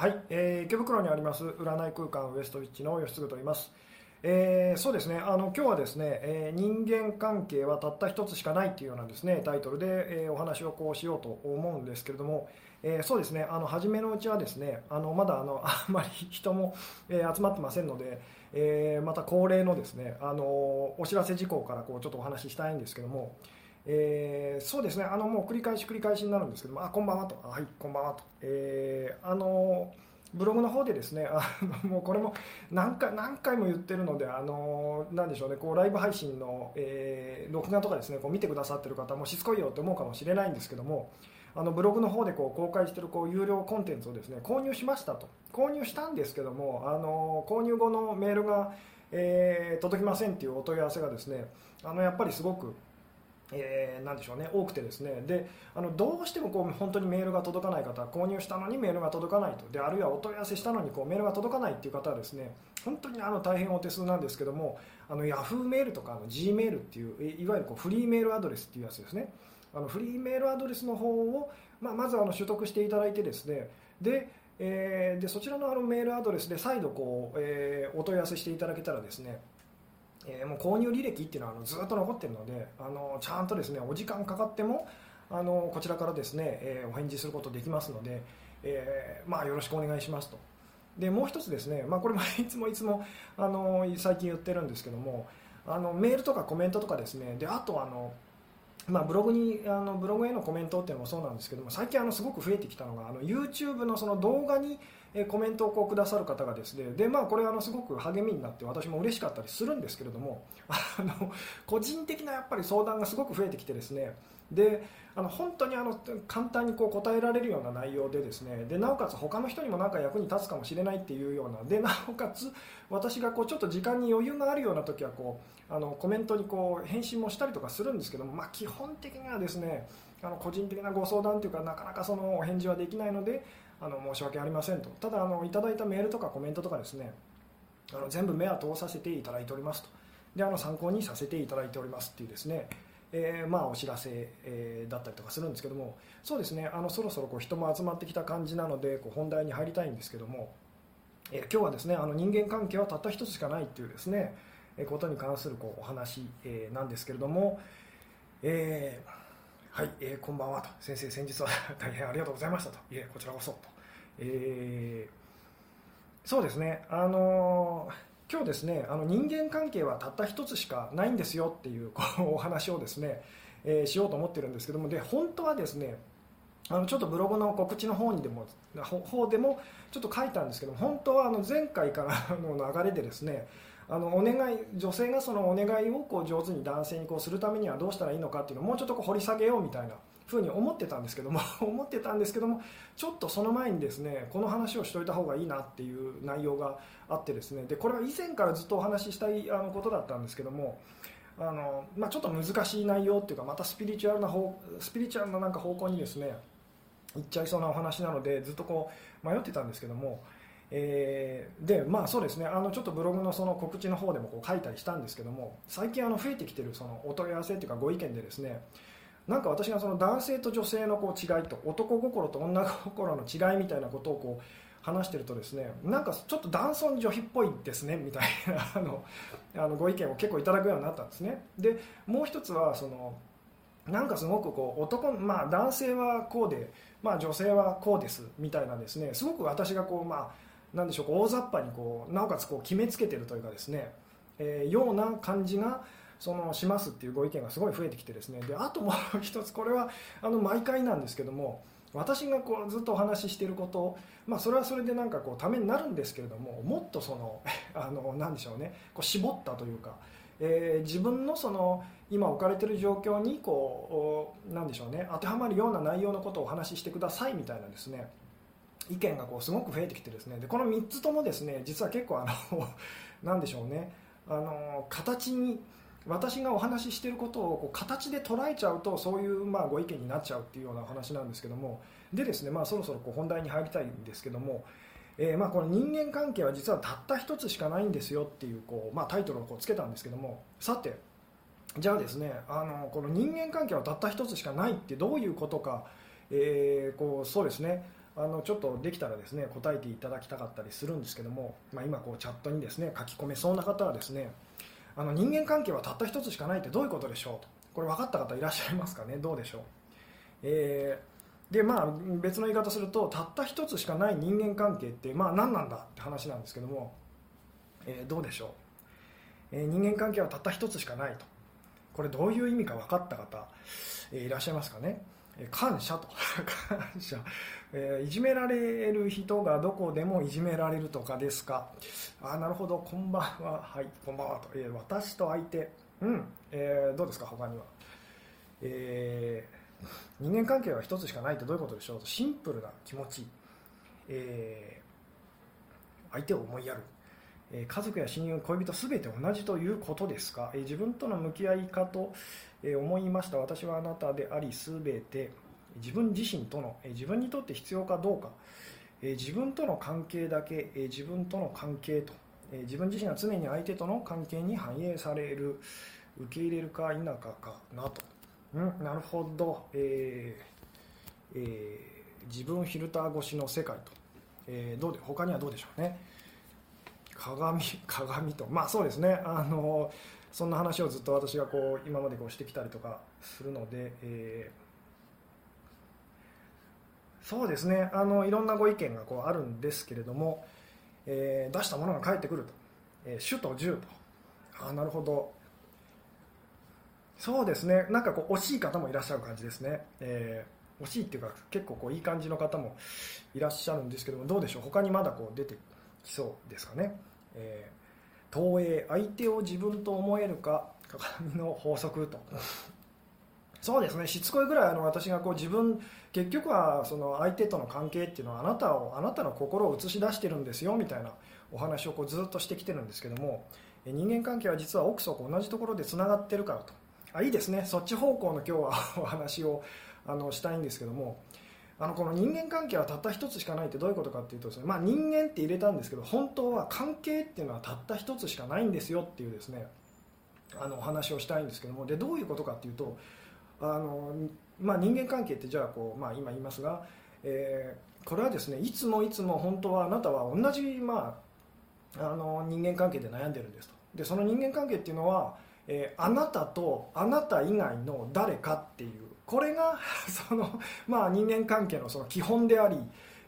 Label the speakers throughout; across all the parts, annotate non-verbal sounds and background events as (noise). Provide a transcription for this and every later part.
Speaker 1: はい、えー池袋にあります占い空間ウエストウィッチの吉嗣と言います。えーそうですね、あの今日はですね、えー人間関係はたった一つしかないっていうようなですねタイトルで、えーお話をこうしようと思うんですけれども、えーそうですね、あの初めのうちはですね、あのまだあのあんまり人も、えー集まってませんので、えーまた恒例のですね、あのお知らせ事項からこうちょっとお話ししたいんですけども。えーそうですね。あのもう繰り返し繰り返しになるんですけどもあこんばんはと。あはいこんばんはと、えーあのブログの方でですねあのもうこれも何回何回も言ってるのであのなんでしょうね。こうライブ配信の、えー録画とかですねこう見てくださってる方もしつこいよって思うかもしれないんですけどもあのブログの方でこう公開しているこう有料コンテンツをですね購入しましたと。購入したんですけどもあの購入後のメールが、えー届きませんっていうお問い合わせがですねあのやっぱりすごくえーなんでしょうね多くてですね。であのどうしてもこう本当にメールが届かない方購入したのにメールが届かないと。であるいはお問い合わせしたのにこうメールが届かないっていう方はですね本当にあの大変お手数なんですけどもあのヤフーメールとかあの G メールっていういいわゆるこうフリーメールアドレスっていうやつですね。あのフリーメールアドレスの方を、まあ、まずあの取得していただいてですね。でえーでそちらのあのメールアドレスで再度こう、えーお問い合わせしていただけたらですねえーもう購入履歴っていうのはあのずっと残ってるのであのちゃんとですねお時間かかってもあのこちらからですね、えーお返事することできますので、えーまあ、よろしくお願いしますと。でもう一つですね、まあ、これもいつもいつもあの最近言ってるんですけどもあのメールとかコメントとかですねであとあのまあ、ブログにあのブログへのコメントっていうのもそうなんですけども最近あのすごく増えてきたのがあの YouTube のその動画にコメントをこうくださる方がですねで、まあ、これあのすごく励みになって私も嬉しかったりするんですけれどもあの個人的なやっぱり相談がすごく増えてきてですねであの本当にあの簡単にこう答えられるような内容でですねでなおかつ他の人にもなんか役に立つかもしれないっていうようなでなおかつ私がこうちょっと時間に余裕があるような時はこうあのコメントにこう返信もしたりとかするんですけども、まあ、基本的にはですねあの個人的なご相談というかなかなかそのお返事はできないのであの申し訳ありませんと。ただあのいただいたメールとかコメントとかですねあの全部目は通させていただいておりますと。であの参考にさせていただいておりますっていうですねえーまあ、お知らせ、えーだったりとかするんですけどもそうですねあのそろそろこう人も集まってきた感じなのでこう本題に入りたいんですけども、えー今日はですねあの人間関係はたった一つしかないっていうですね、えーことに関するこうお話、えーなんですけれども、えーはい、えーこんばんはと。先生先日は (laughs) 大変ありがとうございましたと。いえこちらこそと、えーそうですねあのー今日ですねあの人間関係はたった一つしかないんですよっていう (laughs) こうお話をですね、えーしようと思ってるんですけどもで本当はですねあのちょっとブログの告知の方にでも方でもちょっと書いたんですけど本当はあの前回からの流れでですねあのお願い女性がそのお願いをこう上手に男性にこうするためにはどうしたらいいのかっていうのをもうちょっとこう掘り下げようみたいなふうに思ってたんですけども (laughs) 思ってたんですけどもちょっとその前にですねこの話をしといた方がいいなっていう内容があってですねでこれは以前からずっとお話ししたいあのことだったんですけどもあの、まあ、ちょっと難しい内容っていうかまたスピリチュアルな方スピリチュアルななんか方向にですね行っちゃいそうなお話なのでずっとこう迷ってたんですけども、えーでまあそうですねあのちょっとブログのその告知の方でもこう書いたりしたんですけども最近あの増えてきてるそのお問い合わせっていうかご意見でですねなんか私がその男性と女性のこう違いと男心と女心の違いみたいなことをこう話してるとですねなんかちょっと男尊女卑っぽいですねみたいな (laughs) あのあのご意見を結構いただくようになったんですね。でもう一つはそのなんかすごくこう男、まあ、男性はこうで、まあ、女性はこうですみたいなですねすごく私がこう、まあ、なんでしょう大雑把にこうなおかつこう決めつけてるというかですね、えーような感じがそのしますっていうご意見がすごい増えてきてですね。であともう (laughs) 一つこれはあの毎回なんですけども私がこうずっとお話ししていること、まあ、それはそれでなんかこうためになるんですけれどももっとその (laughs) あのなんでしょうね。こう絞ったというか、えー自分のその今置かれている状況にこうなんでしょうね。当てはまるような内容のことをお話ししてくださいみたいなですね意見がこうすごく増えてきてですね。でこの3つともですね実は結構あの (laughs) なんでしょうね。あの形に私がお話ししていることをこう形で捉えちゃうとそういうまあご意見になっちゃうっていうようなお話なんですけども。でですね、まあ、そろそろこう本題に入りたいんですけども、えまあこの人間関係は実はたった一つしかないんですよっていうこう、まあ、タイトルをこうつけたんですけども。さてじゃあですねあのこの人間関係はたった一つしかないってどういうことか、えーこうそうですね。あのちょっとできたらですね答えていただきたかったりするんですけども、まあ、今こうチャットにですね書き込めそうな方はですねあの人間関係はたった一つしかないってどういうことでしょうと。これ分かった方いらっしゃいますかね？どうでしょう、えー、でまあ別の言い方するとたった一つしかない人間関係ってまあ何なんだって話なんですけども、えー、どうでしょう、えー、人間関係はたった一つしかないと。これどういう意味か分かった方、えいらっしゃいますかね？感謝と。(laughs) 感謝、えー、いじめられる人がどこでもいじめられるとかですか？あなるほど。こんばんは。はい。こんばんはと、えー、私と相手。うん、えー、どうですか？他には、えー、人間関係は一つしかないってどういうことでしょう？シンプルな気持ち、えー、相手を思いやる。家族や親友、恋人すべて同じということですか？自分との向き合いかと思いました。私はあなたでありすべて自分自身との自分にとって必要かどうか。自分との関係だけ自分との関係と自分自身が常に相手との関係に反映される受け入れるか否かかなと、うん、なるほど、えーえー、自分フィルター越しの世界と、えー、どうで他にはどうでしょうね？鏡 (laughs) 鏡とまあそうですね。あのそんな話をずっと私がこう今までこうしてきたりとかするので、えー、そうですね。あのいろんなご意見がこうあるんですけれども、えー、出したものが返ってくると、えー、主と従と。あなるほど。そうですね。なんかこう惜しい方もいらっしゃる感じですね、えー、惜しいっていうか結構こういい感じの方もいらっしゃるんですけどもどうでしょう他にまだこう出てきそうですかねえー、投影相手を自分と思えるか鏡の法則と。そうですね。しつこいぐらいあの私がこう自分結局はその相手との関係っていうのはあなたをあなたの心を映し出してるんですよみたいなお話をこうずっとしてきてるんですけども人間関係は実は奥底同じところでつながってるからと。あいいですね。そっち方向の今日は (laughs) お話をあのしたいんですけどもあのこの人間関係はたった一つしかないってどういうことかっていうとですね、まあ、人間って入れたんですけど本当は関係っていうのはたった一つしかないんですよっていうですねあのお話をしたいんですけどもでどういうことかっていうとあの、まあ、人間関係ってじゃあこう、まあ、今言いますが、えー、これはですねいつもいつも本当はあなたは同じ、まあ、あの人間関係で悩んでるんですと。でその人間関係っていうのは、えー、あなたとあなた以外の誰かっていうこれが (laughs) その、まあ、人間関係のその基本であり、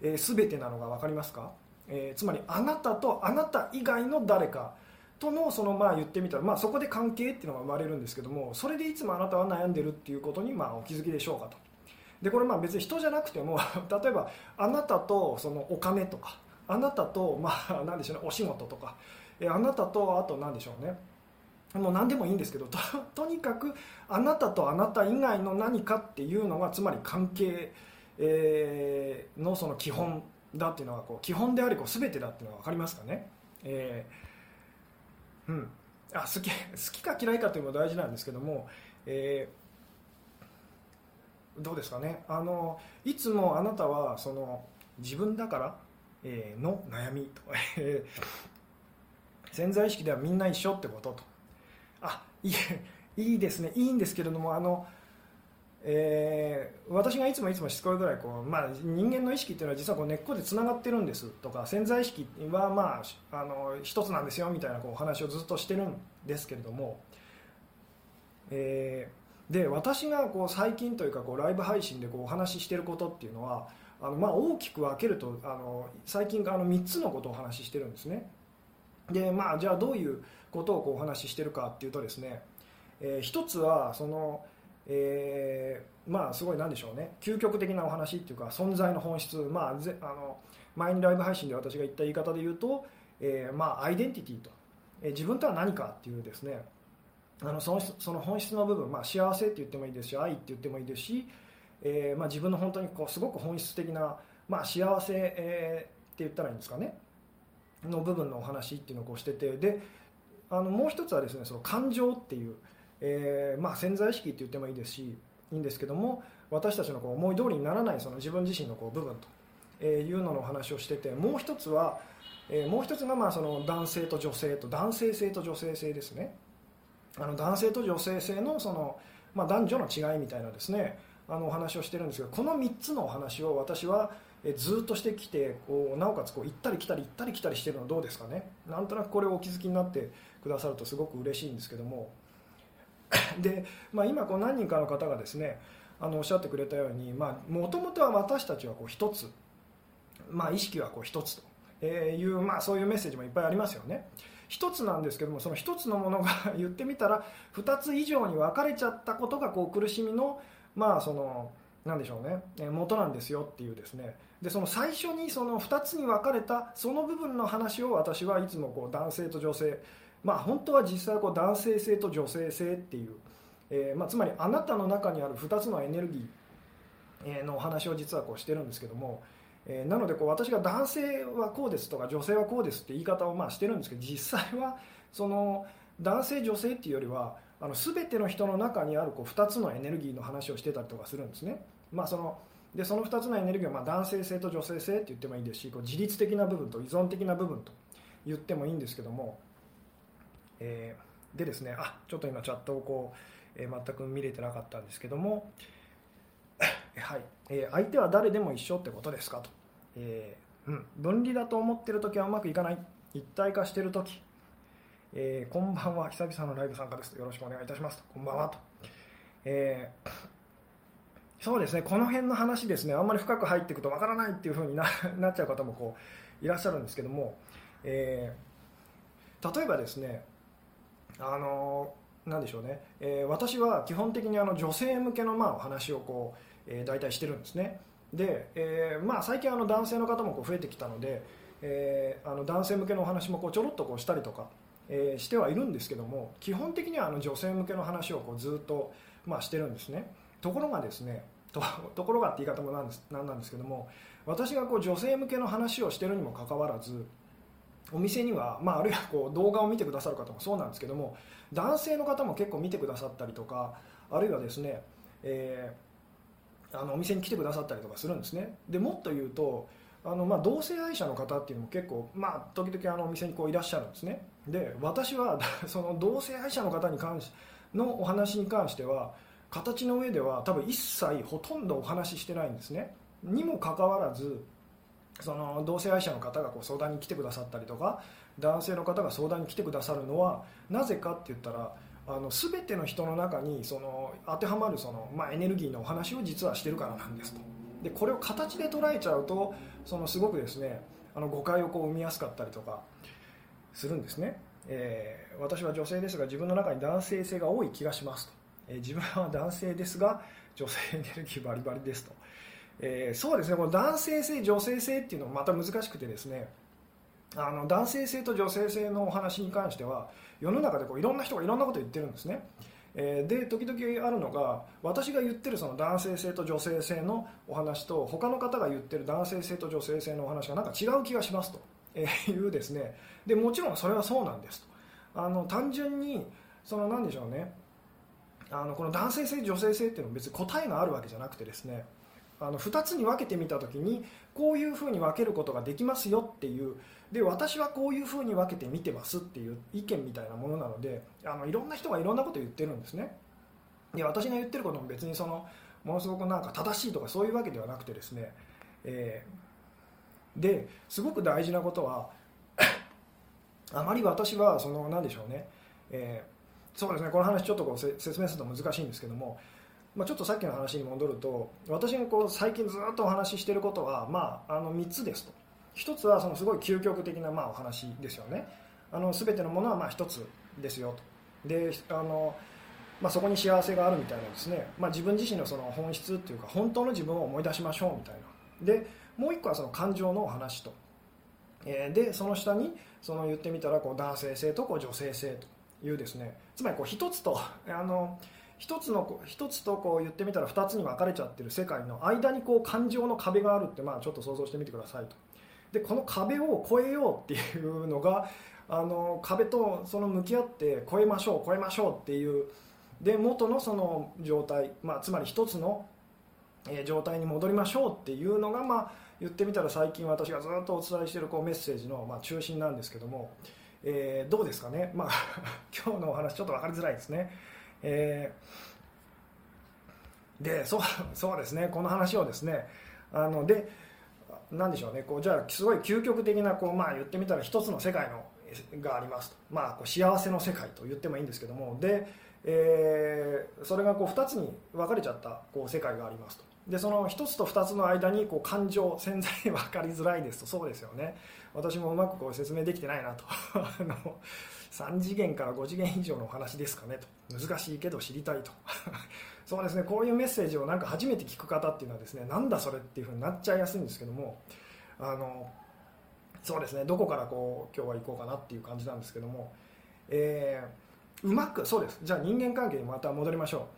Speaker 1: えー、全てなのが分かりますか、えー、つまりあなたとあなた以外の誰かとのそのまあ言ってみたら、まあ、そこで関係っていうのが生まれるんですけどもそれでいつもあなたは悩んでるっていうことにまあお気づきでしょうかと。でこれまあ別に人じゃなくても (laughs) 例えばあなたとそのお金とかあなたとまあ何でしょうねお仕事とかあなたとあと何でしょうね。もう何でもいいんですけどと (laughs) とにかくあなたとあなた以外の何かっていうのがつまり関係、えー、のその基本だっていうのはこう基本でありこう全てだっていうのは分かりますかね、えー、うん。あ好き (laughs) 好きか嫌いかというのも大事なんですけども、えー、どうですかね。あのいつもあなたはその自分だから、えー、の悩みと、え潜在意識ではみんな一緒ってこととあいいいいですね。いいんですけれどもあの、えー、私がいつもいつもしつこいぐらいこう、まあ、人間の意識っていうのは実はこう根っこでつながってるんですとか潜在意識は、まあ、あの一つなんですよみたいなこうお話をずっとしてるんですけれども、えー、で私がこう最近というかこうライブ配信でこうお話ししてることっていうのはあのまあ大きく分けるとあの最近あの3つのことをお話ししてるんですね。でまあじゃあどういうことをこうお話ししてるかっていうとですね、えー、一つはその、えー、まあすごいなんでしょうね。究極的なお話っていうか存在の本質。まあぜあの前にライブ配信で私が言った言い方で言うと、えー、まあアイデンティティと、えー、自分とは何かっていうですね。あのそのその本質の部分、まあ、幸せって言ってもいいですし愛って言ってもいいですし、えーまあ、自分の本当にこうすごく本質的な、まあ、幸せ、えー、って言ったらいいんですかね。の部分のお話っていうのをこうしてて。であのもう一つはですねその感情っていう、えー、まあ、潜在意識って言ってもいいですしいいんですけども私たちのこう思い通りにならないその自分自身のこう部分というののお話をしててもう一つは、えー、もう一つがまあその男性と女性と男性性と女性性ですね。あの男性と女性性のその、まあ、男女の違いみたいなですねあのお話をしてるんですけどこの3つのお話を私はえずっとしてきてこうなおかつこう行ったり来たり行ったり来たりしてるのはどうですかね？なんとなくこれをお気づきになってくださるとすごく嬉しいんですけども。で、まあ、今こう何人かの方がですねあのおっしゃってくれたようにもともとは私たちはこう一つ、まあ、意識はこう一つと。いう、まあ、そういうメッセージもいっぱいありますよね。一つなんですけどもその一つのものが (laughs) 言ってみたら二つ以上に分かれちゃったことがこう苦しみのまあそのなんでしょうね。元なんですよっていうですね。でその最初にその2つに分かれたその部分の話を私はいつもこう男性と女性まあ本当は実際こう男性性と女性性っていう、えー、まあ、つまりあなたの中にある2つのエネルギーのお話を実はこうしてるんですけども、えー、なのでこう私が男性はこうですとか女性はこうですって言い方をまあしてるんですけど実際はその男性女性っていうよりはあの全ての人の中にあるこう2つのエネルギーの話をしてたりとかするんですね。まあ、そのでその2つのエネルギーはま男性性と女性性って言ってもいいですしこう自律的な部分と依存的な部分と言ってもいいんですけども、えー、でですねあちょっと今チャットをこう、えー、全く見れてなかったんですけども、(laughs) はい。えー、相手は誰でも一緒ってことですかと、えうん、分離だと思ってる時はうまくいかない。一体化してる時。えー、こんばんは、久々のライブ参加です。よろしくお願いいたします。こんばんはと。えー、(laughs) そうですね、この辺の話ですね、あんまり深く入っていくとわからないっていう風にな (laughs) なっちゃう方もこういらっしゃるんですけども、えー、例えばですね、あのなんでしょうね、えー、私は基本的にあの女性向けのまあお話をこう、えー、大体してるんですね。で、えーまあ、最近あの男性の方もこう増えてきたので、えー、あの男性向けのお話もこうちょろっとこうしたりとか、えー、してはいるんですけども基本的にはあの女性向けの話をこうずっと、まあ、してるんですね。ところがですねと (laughs) ところがって言い方もなんですなんなんですけども私がこう女性向けの話をしてるにもかかわらずお店には、まあ、あるいはこう動画を見てくださる方もそうなんですけども男性の方も結構見てくださったりとかあるいはですね、えー、あのお店に来てくださったりとかするんですね。でもっと言うとあのまあ同性愛者の方っていうのも結構、まあ、時々あのお店にこういらっしゃるんですね。で私は (laughs) その同性愛者の方に関しのお話に関しては形の上では多分一切ほとんどお話ししてないんですね。にもかかわらずその同性愛者の方がこう相談に来てくださったりとか男性の方が相談に来てくださるのはなぜかって言ったらあの全ての人の中にその当てはまるその、まあ、エネルギーのお話を実はしてるからなんですと。でこれを形で捉えちゃうとそのすごくですねあの誤解をこう生みやすかったりとかするんですね、えー、私は女性ですが自分の中に男性性が多い気がしますと、えー、自分は男性ですが女性エネルギーバリバリですと、えー、そうですねこの男性性女性性っていうのもまた難しくてですねあの男性性と女性性のお話に関しては世の中でこういろんな人がいろんなことを言ってるんですね。えで時々あるのが私が言ってるその男性性と女性性のお話と他の方が言ってる男性性と女性性のお話がなんか違う気がしますと。いうですね。でもちろんそれはそうなんですと。あの単純にその何でしょうね。あのこの男性性女性性っていうのは別に答えがあるわけじゃなくてですね。あの2つに分けてみた時にこういうふうに分けることができますよっていうで私はこういうふうに分けて見てますっていう意見みたいなものなのであのいろんな人がいろんなこと言ってるんですね。で私が言ってることも別にそのものすごくなんか正しいとかそういうわけではなくてですね、えー、ですごく大事なことは (coughs) あまり私はその何でしょうね、えー、そうですね。この話ちょっとこう説明すると難しいんですけどもまあ、ちょっとさっきの話に戻ると私がこう最近ずっとお話ししていることは、まあ、あの3つですと。一つはそのすごい究極的なまあお話ですよね。あの全てのものはまあ一つですよと。であの、まあ、そこに幸せがあるみたいなですね、まあ、自分自身のその本質っていうか本当の自分を思い出しましょうみたいな。でもう一個はその感情のお話と、えー、でその下にその言ってみたらこう男性性とこう女性性というですね。つまりこう一つと (laughs) あの一つの一つとこう言ってみたら二つに分かれちゃってる世界の間にこう感情の壁があるってまあちょっと想像してみてくださいと。でこの壁を越えようっていうのが (laughs) あの壁とその向き合って越えましょう越えましょうっていうで元のその状態、まあ、つまり一つの状態に戻りましょうっていうのが、まあ、言ってみたら最近私がずっとお伝えしているこうメッセージのま中心なんですけども、えー、どうですかね、まあ、(laughs) 今日のお話ちょっと分かりづらいですね。えーでそうそうですねこの話をですねあのでなんでしょうね。こうじゃあすごい究極的なこう、まあ、言ってみたら一つの世界のがありますと、まあ、こう幸せの世界と言ってもいいんですけども。で、えー、それがこう2つに分かれちゃったこう世界がありますと。でその1つと2つの間にこう感情潜在分かりづらいですと。そうですよね。私もうまくこう説明できてないなと。(laughs) あの3次元から5次元以上のお話ですかねと。難しいけど知りたいと。そうですねこういうメッセージをなんか初めて聞く方っていうのはですねなんだそれっていうふうになっちゃいやすいんですけどもあのそうですねどこからこう今日は行こうかなっていう感じなんですけども、えー、うまくそうです。じゃあ人間関係にまた戻りましょ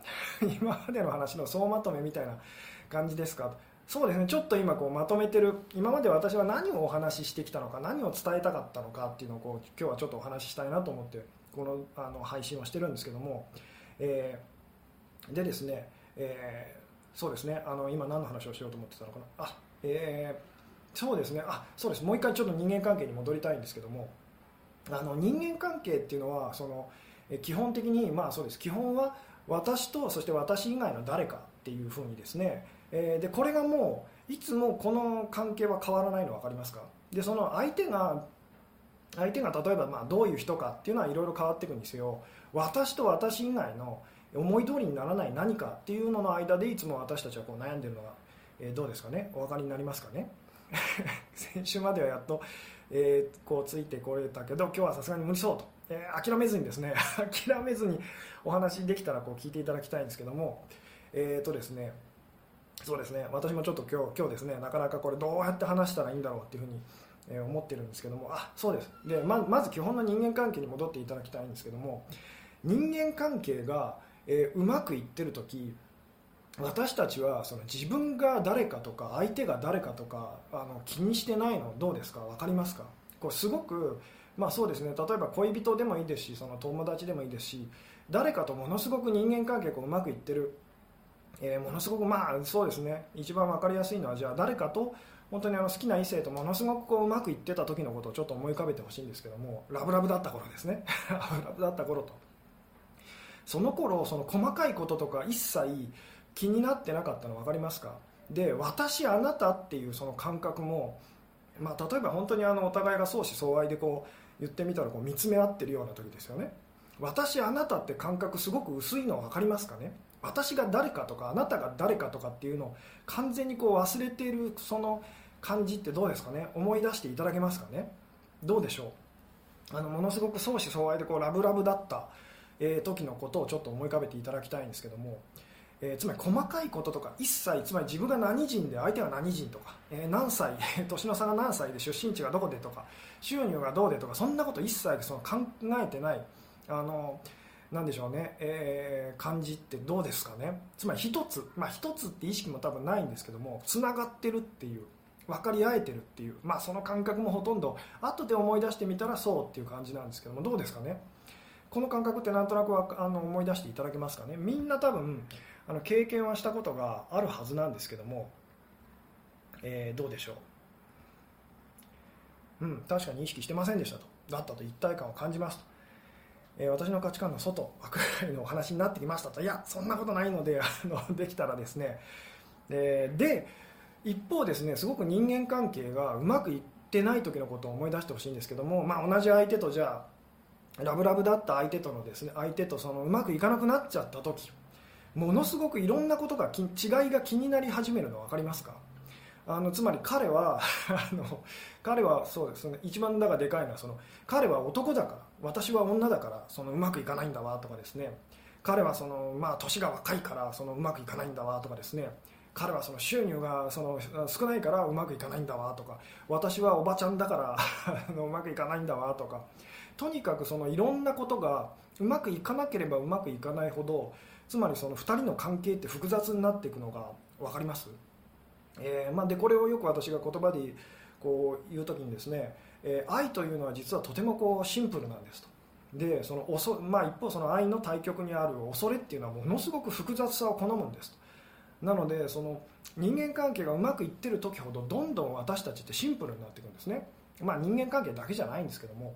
Speaker 1: う。(laughs) 今までの話の総まとめみたいな感じですか？そうですねちょっと今こうまとめてる今まで私は何をお話ししてきたのか何を伝えたかったのかっていうのをこう今日はちょっとお話ししたいなと思ってこのあの配信をしてるんですけども、えー、でですね、えー、そうですねあの今何の話をしようと思ってたのかな。あ、えー、そうですね。あそうです。もう一回ちょっと人間関係に戻りたいんですけども。あの人間関係っていうのはその基本的にまあそうです。基本は私とそして私以外の誰かっていうふうにですね。えー、でこれがもういつもこの関係は変わらないの分かりますか？でその相手が相手が例えばまあどういう人かっていうのはいろいろ変わっていくんですよ。私と私以外の思い通りにならない何かっていうのの間でいつも私たちはこう悩んでるのが、えー、どうですかね？お分かりになりますかね？(laughs) 先週まではやっと、えー、こうついてこれたけど今日はさすがに無理そうと、えー、諦めずにですね (laughs) 諦めずにお話できたらこう聞いていただきたいんですけどもえっ、ー、とですねそうですね私もちょっと今日今日ですねなかなかこれどうやって話したらいいんだろうっていうふうに、え思ってるんですけどもあそうです。でままず基本の人間関係に戻っていただきたいんですけども人間関係が、えー、うまくいってる時私たちはその自分が誰かとか相手が誰かとかあの気にしてないのどうですか？分かりますか？これすごくまあそうですね。例えば恋人でもいいですしその友達でもいいですし誰かとものすごく人間関係がうまくいってる。えー、ものすごくまあそうですね。一番分かりやすいのはじゃあ誰かと本当にあの好きな異性とものすごくこううまくいってた時のことをちょっと思い浮かべてほしいんですけどもラブラブだった頃ですね。(laughs) ラブラブだった頃と。その頃その細かいこととか一切気になってなかったの分かりますか？で私あなたっていうその感覚も、まあ、例えば本当にあのお互いが相思相愛でこう言ってみたらこう見つめ合ってるような時ですよね。私あなたって感覚すごく薄いの分かりますかね？私が誰かとかあなたが誰かとかっていうのを完全にこう忘れているその感じってどうですかね？思い出していただけますかね？どうでしょう？あのものすごく相思相愛でこうラブラブだった、えー、時のことをちょっと思い浮かべていただきたいんですけども、えー、つまり細かいこととか一切つまり自分が何人で相手が何人とか、えー、何歳 (laughs) 年の差が何歳で出身地がどこでとか収入がどうでとかそんなこと一切その考えてないあの何でしょうね、えー、感じってどうですかね。つまり一つ、まあ、一つって意識も多分ないんですけどもつながってるっていう分かり合えてるっていう、まあ、その感覚もほとんど後で思い出してみたらそうっていう感じなんですけどもどうですかね。この感覚ってなんとなくあの思い出していただけますかね？みんな多分あの経験はしたことがあるはずなんですけども、えー、どうでしょう？うん確かに意識してませんでしたと。だったと一体感を感じますと。えー、私の価値観の外枠外のお話になってきましたと。いやそんなことないので (laughs) あのできたらですね、えー、で一方ですねすごく人間関係がうまくいってない時のことを思い出してほしいんですけども、まあ、同じ相手とじゃあラブラブだった相手とのですね相手とそのうまくいかなくなっちゃった時ものすごくいろんなことが違いが気になり始めるの分かりますか？あのつまり彼は (laughs) あの彼はそうです。ね一番だがでかいのはその彼は男だから私は女だからそのうまくいかないんだわとかですね。彼はその、まあ、年が若いからそのうまくいかないんだわとかですね。彼はその収入がその少ないからうまくいかないんだわとか。私はおばちゃんだから (laughs) うまくいかないんだわとか。とにかくそのいろんなことがうまくいかなければうまくいかないほどつまりその2人の関係って複雑になっていくのが分かります？えーまあ、でこれをよく私が言葉でこう言う時にですね、えー、愛というのは実はとてもこうシンプルなんですと。でそのおそ、まあ、一方その愛の対極にある恐れっていうのはものすごく複雑さを好むんですなのでその人間関係がうまくいってる時ほどどんどん私たちってシンプルになっていくんですね、まあ、人間関係だけじゃないんですけども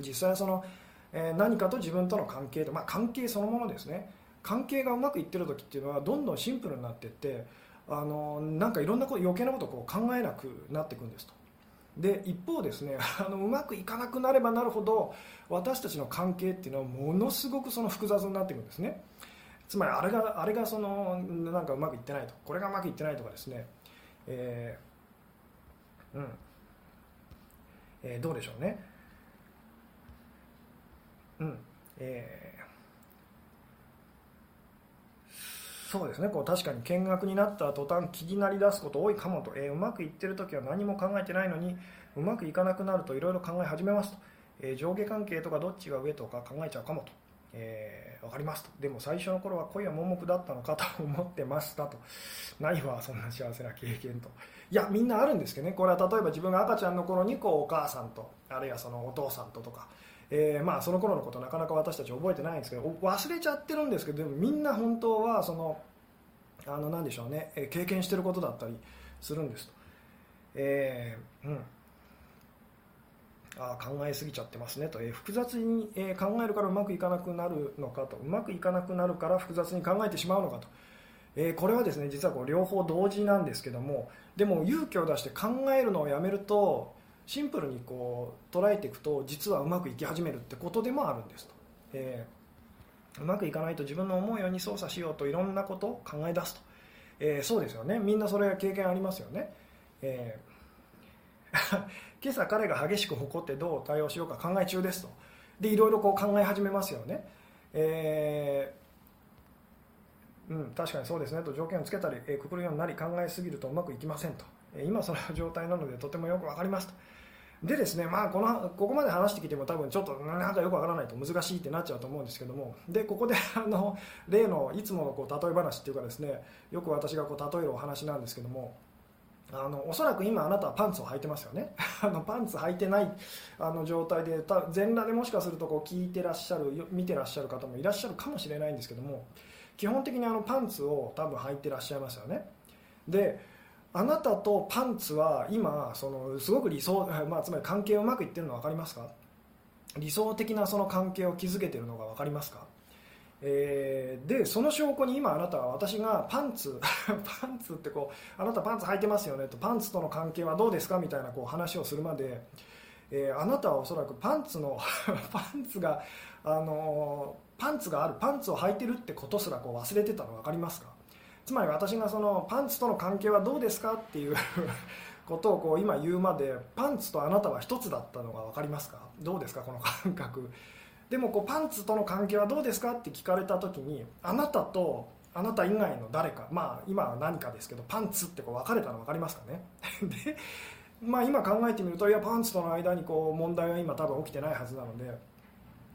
Speaker 1: 実際その、えー、何かと自分との関係と、まあ、関係そのものですね。関係がうまくいってる時っていうのはどんどんシンプルになっていってあのなんかいろんなこと余計なことをこう考えなくなっていくんですと。で一方ですね (laughs) あのうまくいかなくなればなるほど私たちの関係っていうのはものすごくその複雑になっていくんですね。つまりあれがあれがそのなんかうまくいってないと。これがうまくいってないとかですね、えー、うん。えー、どうでしょうね。うん。えー、そうですね。こう確かに見学になった途端気になりだすこと多いかもと、えー、うまくいってる時は何も考えてないのにうまくいかなくなるといろいろ考え始めますと、えー、上下関係とかどっちが上とか考えちゃうかもと、えー、分かりますと。でも最初の頃は恋は盲目だったのかと思ってましたと。ないわそんな幸せな経験と。いやみんなあるんですけどね。これは例えば自分が赤ちゃんの頃にこうお母さんとあるいはそのお父さんととかえー、まあその頃のことなかなか私たち覚えてないんですけど忘れちゃってるんですけどでもみんな本当はそのあの何でしょうね経験してることだったりするんです。と、えー、うん。あ考えすぎちゃってますねと、えー、複雑に、えー、考えるからうまくいかなくなるのかと。うまくいかなくなるから複雑に考えてしまうのかと、えー、これはですね実はこう両方同時なんですけどもでも勇気を出して考えるのをやめるとシンプルにこう捉えていくと実はうまくいき始めるってことでもあるんですと、えー、うまくいかないと自分の思うように操作しようといろんなことを考え出すと、えー、そうですよね。みんなそれ経験ありますよね、えー、(laughs) 今朝彼が激しく怒ってどう対応しようか考え中ですと。でいろいろこう考え始めますよね、えー、うん、確かにそうですね。と条件をつけたり、えー、くくるようになり考えすぎるとうまくいきませんと。今その状態なのでとてもよく分かりますと。でですね、まあ、このここまで話してきても多分ちょっとなんかよくわからないと難しいってなっちゃうと思うんですけども。でここで (laughs) あの例のいつものこう例え話っていうかですねよく私がこう例えるお話なんですけども。あのおそらく今あなたはパンツを履いてますよね。(laughs) あのパンツ履いてないあの状態で全裸でもしかするとこう聞いてらっしゃる見てらっしゃる方もいらっしゃるかもしれないんですけども。基本的にあのパンツを多分履いてらっしゃいますよね。であなたとパンツは今そのすごく理想、まあ、つまり関係をうまくいってるの分かりますか？理想的なその関係を築けてるのが分かりますか、えー、でその証拠に今あなたは私がパンツ (laughs) パンツってこうあなたパンツ履いてますよねとパンツとの関係はどうですかみたいなこう話をするまで、えー、あなたはおそらくパンツの (laughs) パンツがあのパンツがあるパンツを履いてるってことすらこう忘れてたの分かりますか？つまり私がそのパンツとの関係はどうですかっていう (laughs) ことをこう今言うまでパンツとあなたは一つだったのが分かりますか？どうですかこの感覚？でもこうパンツとの関係はどうですかって聞かれた時にあなたとあなた以外の誰かまあ今は何かですけどパンツってこう分かれたの分かりますかね？(laughs) でまあ今考えてみるといやパンツとの間にこう問題は今多分起きてないはずなので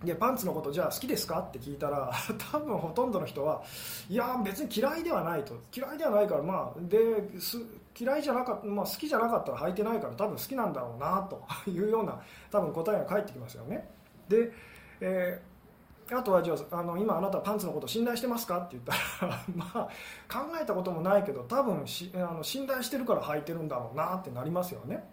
Speaker 1: でパンツのことじゃあ好きですか？って聞いたら (laughs) 多分ほとんどの人はいや別に嫌いではないと。嫌いではないからまあです嫌いじゃなかった、まあ、好きじゃなかったら履いてないから多分好きなんだろうなと (laughs) いうような多分答えが返ってきますよね。で、えー、あとはじゃああの今あなたパンツのこと信頼してますか？って言ったら (laughs) まあ考えたこともないけど多分しあの信頼してるから履いてるんだろうなってなりますよね。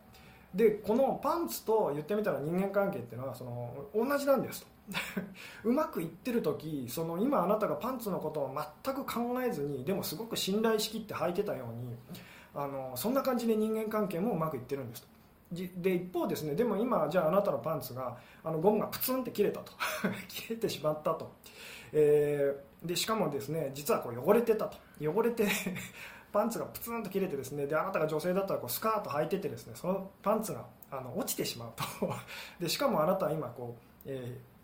Speaker 1: でこのパンツと言ってみたら人間関係っていうのはその同じなんですと。(laughs) うまくいってる時その今あなたがパンツのことを全く考えずにでもすごく信頼しきって履いてたようにあのそんな感じで人間関係もうまくいってるんです。とで一方ですねでも今じゃああなたのパンツがあのゴムがプツンって切れたと。(laughs) 切れてしまったと、えー、でしかもですね実はこう汚れてたと。汚れて (laughs) パンツがプツンと切れてですねであなたが女性だったらこうスカート履いててですねそのパンツがあの落ちてしまうと。でしかもあなたは今こう、えー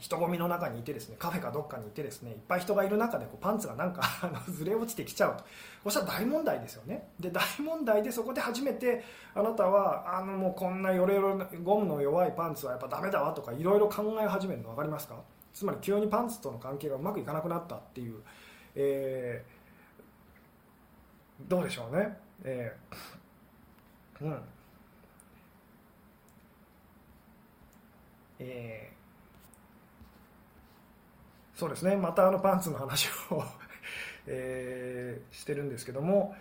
Speaker 1: 人混みの中にいてですねカフェかどっかにいてですねいっぱい人がいる中でこうパンツがなんか (laughs) ずれ落ちてきちゃうと。そしたら大問題ですよね。で大問題でそこで初めてあなたはあのもうこんなヨレヨレゴムの弱いパンツはやっぱダメだわとかいろいろ考え始めるの分かりますか？つまり急にパンツとの関係がうまくいかなくなったっていう、えー、どうでしょうね、えー、うん。えーそうですね。またあのパンツの話を (laughs) えー、してるんですけども。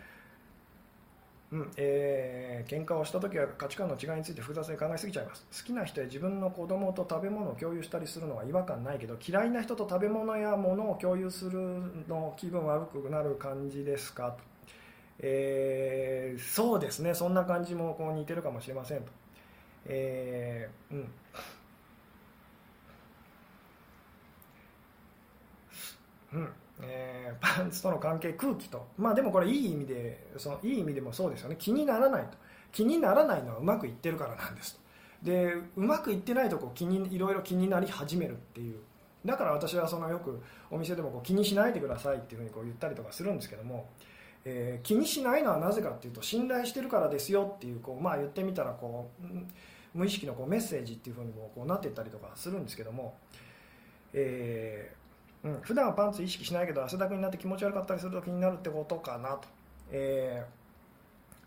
Speaker 1: うんえー、喧嘩をした時は価値観の違いについて複雑に考えすぎちゃいます。好きな人や自分の子供と食べ物を共有したりするのは違和感ないけど嫌いな人と食べ物や物を共有するの気分悪くなる感じですか？と、えー、そうですね。そんな感じもこう似てるかもしれませんと、えー、うん。うん。えー、パンツとの関係空気と。まあでもこれいい意味でそのいい意味でもそうですよね。気にならないと。気にならないのはうまくいってるからなんですと。でうまくいってないとこう気にいろいろ気になり始めるっていう。だから私はそのよくお店でもこう気にしないでくださいっていうふうにこう言ったりとかするんですけども、えー、気にしないのはなぜかっていうと信頼してるからですよっていうこう、まあ、言ってみたらこう無意識のこうメッセージっていうふうにもこうなっていったりとかするんですけども、えうん、普段はパンツ意識しないけど汗だくになって気持ち悪かったりすると気になるってことかなと、え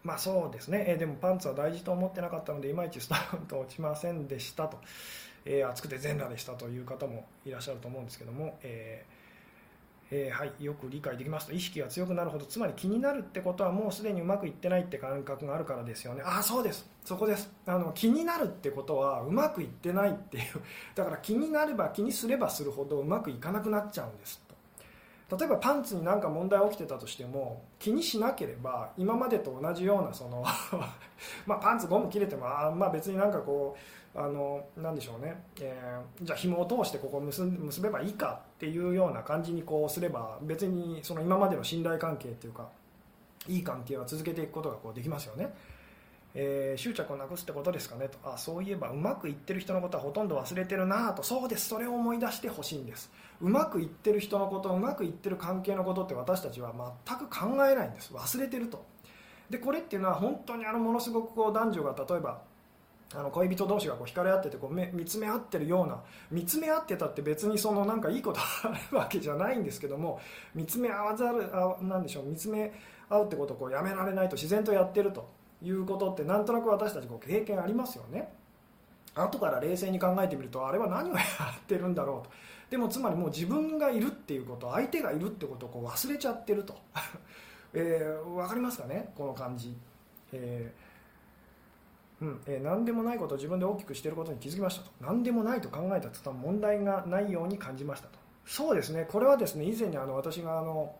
Speaker 1: ー、まあそうですね、えー、でもパンツは大事と思ってなかったのでいまいちスタート落ちませんでしたと、えー、暑くて全裸でしたという方もいらっしゃると思うんですけども、ええー、はい、よく理解できますと。意識が強くなるほどつまり気になるってことはもうすでにうまくいってないって感覚があるからですよね。ああそうです。そこです。あの気になるってことはうまくいってないっていう。(laughs) だから気になれば気にすればするほどうまくいかなくなっちゃうんですと。例えばパンツに何か問題起きてたとしても気にしなければ今までと同じようなその (laughs) まパンツゴム切れてもあまあ別になんかこうあのなんでしょうね、えー、じゃあ紐を通してここ結結べばいいかっていうような感じにこうすれば別にその今までの信頼関係っていうかいい関係は続けていくことがこうできますよね、えー、執着をなくすってことですかねと。あそういえばうまくいってる人のことはほとんど忘れてるなと。そうです。それを思い出してほしいんです。うまくいってる人のことうまくいってる関係のことって私たちは全く考えないんです。忘れてると。でこれっていうのは本当にあのものすごくこう男女が例えばあの恋人同士がこう惹かれ合っててこう目見つめ合ってるような見つめ合ってたって別にそのなんかいいことあるわけじゃないんですけども見つめ合わざるあなんでしょう見つめ合うってことをこうやめられないと自然とやってるということってなんとなく私たちこう経験ありますよね。後から冷静に考えてみるとあれは何をやってるんだろうと。でもつまりもう自分がいるっていうこと相手がいるってことをこう忘れちゃってると、(laughs) えー、分かりますかね？この感じ、えーうんえー、何でもないことを自分で大きくしていることに気づきましたと。何でもないと考えた途端問題がないように感じましたと。そうですね。これはですね以前にあの私があの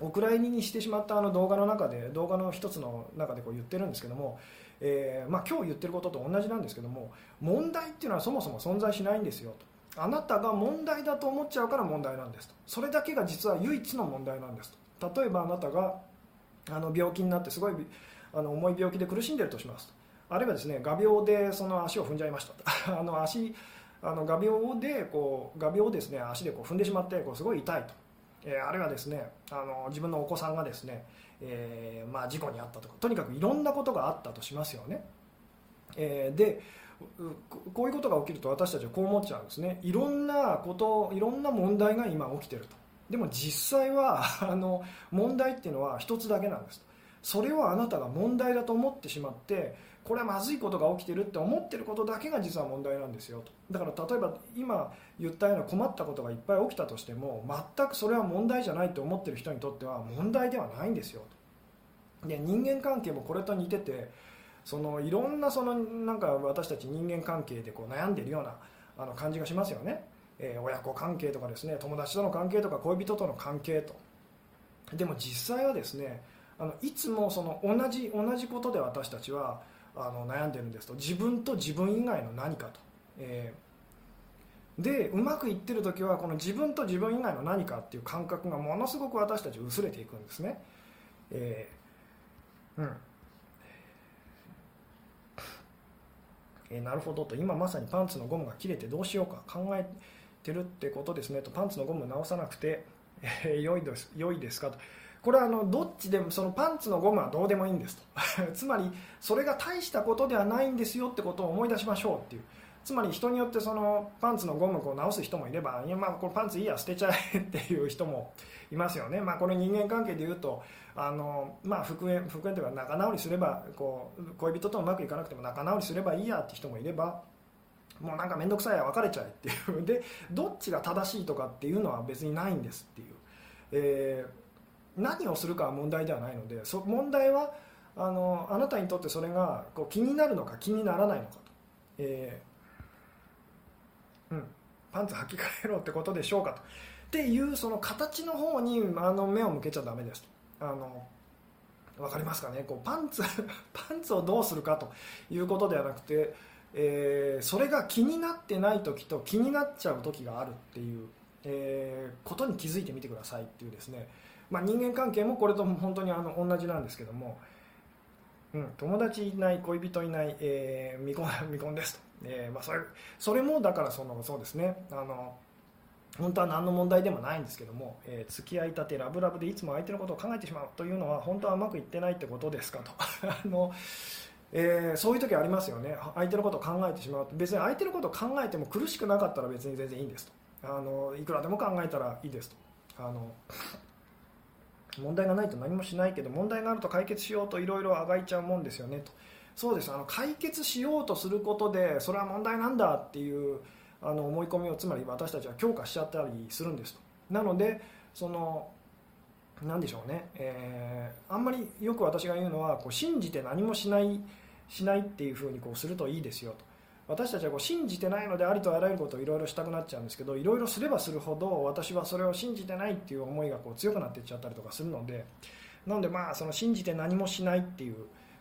Speaker 1: お蔵入りにしてしまったあの動画の中で動画の一つの中でこう言ってるんですけども、えー、まあ、今日言ってることと同じなんですけども問題っていうのはそもそも存在しないんですよと。あなたが問題だと思っちゃうから問題なんですと。それだけが実は唯一の問題なんですと。例えばあなたがあの病気になってすごいあの重い病気で苦しんでるとしますと。あるいはですね画鋲でその足を踏んじゃいました。(laughs) あの足あの画鋲でこう画鋲をですね足でこう踏んでしまってこうすごい痛いと、えー、あるいはですねあの自分のお子さんがですね、えー、まあ、事故に遭ったとかとにかくいろんなことがあったとしますよね、えー、でこういうことが起きると私たちはこう思っちゃうんですね。いろんなこといろんな問題が今起きてると。でも実際はあの問題っていうのは一つだけなんです。それをあなたが問題だと思ってしまってこれはまずいことが起きてるって思ってることだけが実は問題なんですよと。だから例えば今言ったような困ったことがいっぱい起きたとしても全くそれは問題じゃないと思ってる人にとっては問題ではないんですよと。で人間関係もこれと似ててそのいろんなそのなんか私たち人間関係でこう悩んでるようなあの感じがしますよね、えー、親子関係とかですね友達との関係とか恋人との関係と。でも実際はですねあのいつもその同じ同じことで私たちはあの悩んでるんですと。自分と自分以外の何かと、えー、でうまくいってる時はこの自分と自分以外の何かっていう感覚がものすごく私たち薄れていくんですね、えー、うん。えー、なるほどと。今まさにパンツのゴムが切れてどうしようか。考えてるってことですねと。パンツのゴム直さなくて、えー、良いです良いですかと。これはあのどっちでもそのパンツのゴムはどうでもいいんですと。(laughs) つまりそれが大したことではないんですよってことを思い出しましょうっていう。つまり人によってそのパンツのゴムを直す人もいればいやまあこれパンツいいや捨てちゃえっていう人もいますよね、まあ、これ人間関係でいうとあの、まあ、復縁復縁というか仲直りすればこう恋人とうまくいかなくても仲直りすればいいやって人もいればもうなんか面倒くさいや別れちゃえっていう。(laughs) でどっちが正しいとかっていうのは別にないんですっていう、えー何をするかは問題ではないのでそ問題はあのあなたにとってそれがこう気になるのか気にならないのかと、えーうん、パンツ履き替えろってことでしょうかと。っていうその形の方にあの目を向けちゃだめですあの分かりますかね？こうパンツ (laughs) パンツをどうするかと。いうことではなくて、えー、それが気になってない時と気になっちゃう時があるっていう、えー、ことに気づいてみてくださいっていうですね、まあ、人間関係もこれと本当にあの同じなんですけども、うん、友達いない恋人いない、えー、未婚 (laughs) 未婚ですと、えーまあ、それそれもだからそのそうですね。あの本当は何の問題でもないんですけども、えー、付き合いたてラブラブでいつも相手のことを考えてしまうというのは本当はうまくいってないってことですかと。(laughs) あの、えー、そういう時ありますよね。相手のことを考えてしまうと。別に相手のことを考えても苦しくなかったら別に全然いいんですと。あのいくらでも考えたらいいですと。あの問題がないと何もしないけど問題があると解決しようといろいろあがいちゃうもんですよねと。そうです。あの解決しようとすることでそれは問題なんだっていうあの思い込みをつまり私たちは強化しちゃったりするんですと。なのでその何でしょうね、えー、あんまりよく私が言うのはこう信じて何もしないしないっていうふうにこうするといいですよと。私たちはこう信じてないのでありとあらゆることをいろいろしたくなっちゃうんですけどいろいろすればするほど私はそれを信じてないっていう思いがこう強くなっていっちゃったりとかするので。なのでまあその信じて何もしないっていう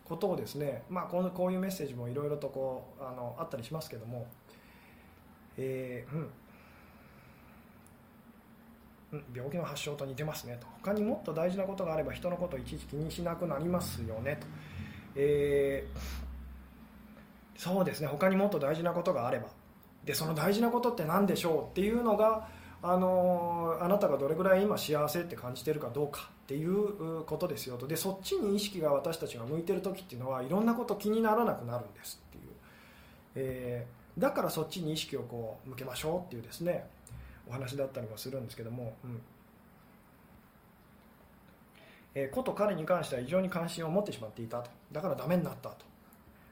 Speaker 1: ことをですね、まあ、このこういうメッセージもいろいろとこうあのあったりしますけども。えー、うん、病気の発症と似てますねと。他にもっと大事なことがあれば人のことをいちいち気にしなくなりますよねと、えー、そうですね。他にもっと大事なことがあれば。でその大事なことって何でしょうっていうのがあのあなたがどれぐらい今幸せって感じてるかどうかっていうことですよと。でそっちに意識が私たちが向いてる時っていうのはいろんなこと気にならなくなるんですっていう、えーだからそっちに意識をこう向けましょうっていうですねお話だったりもするんですけども、うん。えー、こと彼に関しては異常に関心を持ってしまっていたと。だからダメになったと。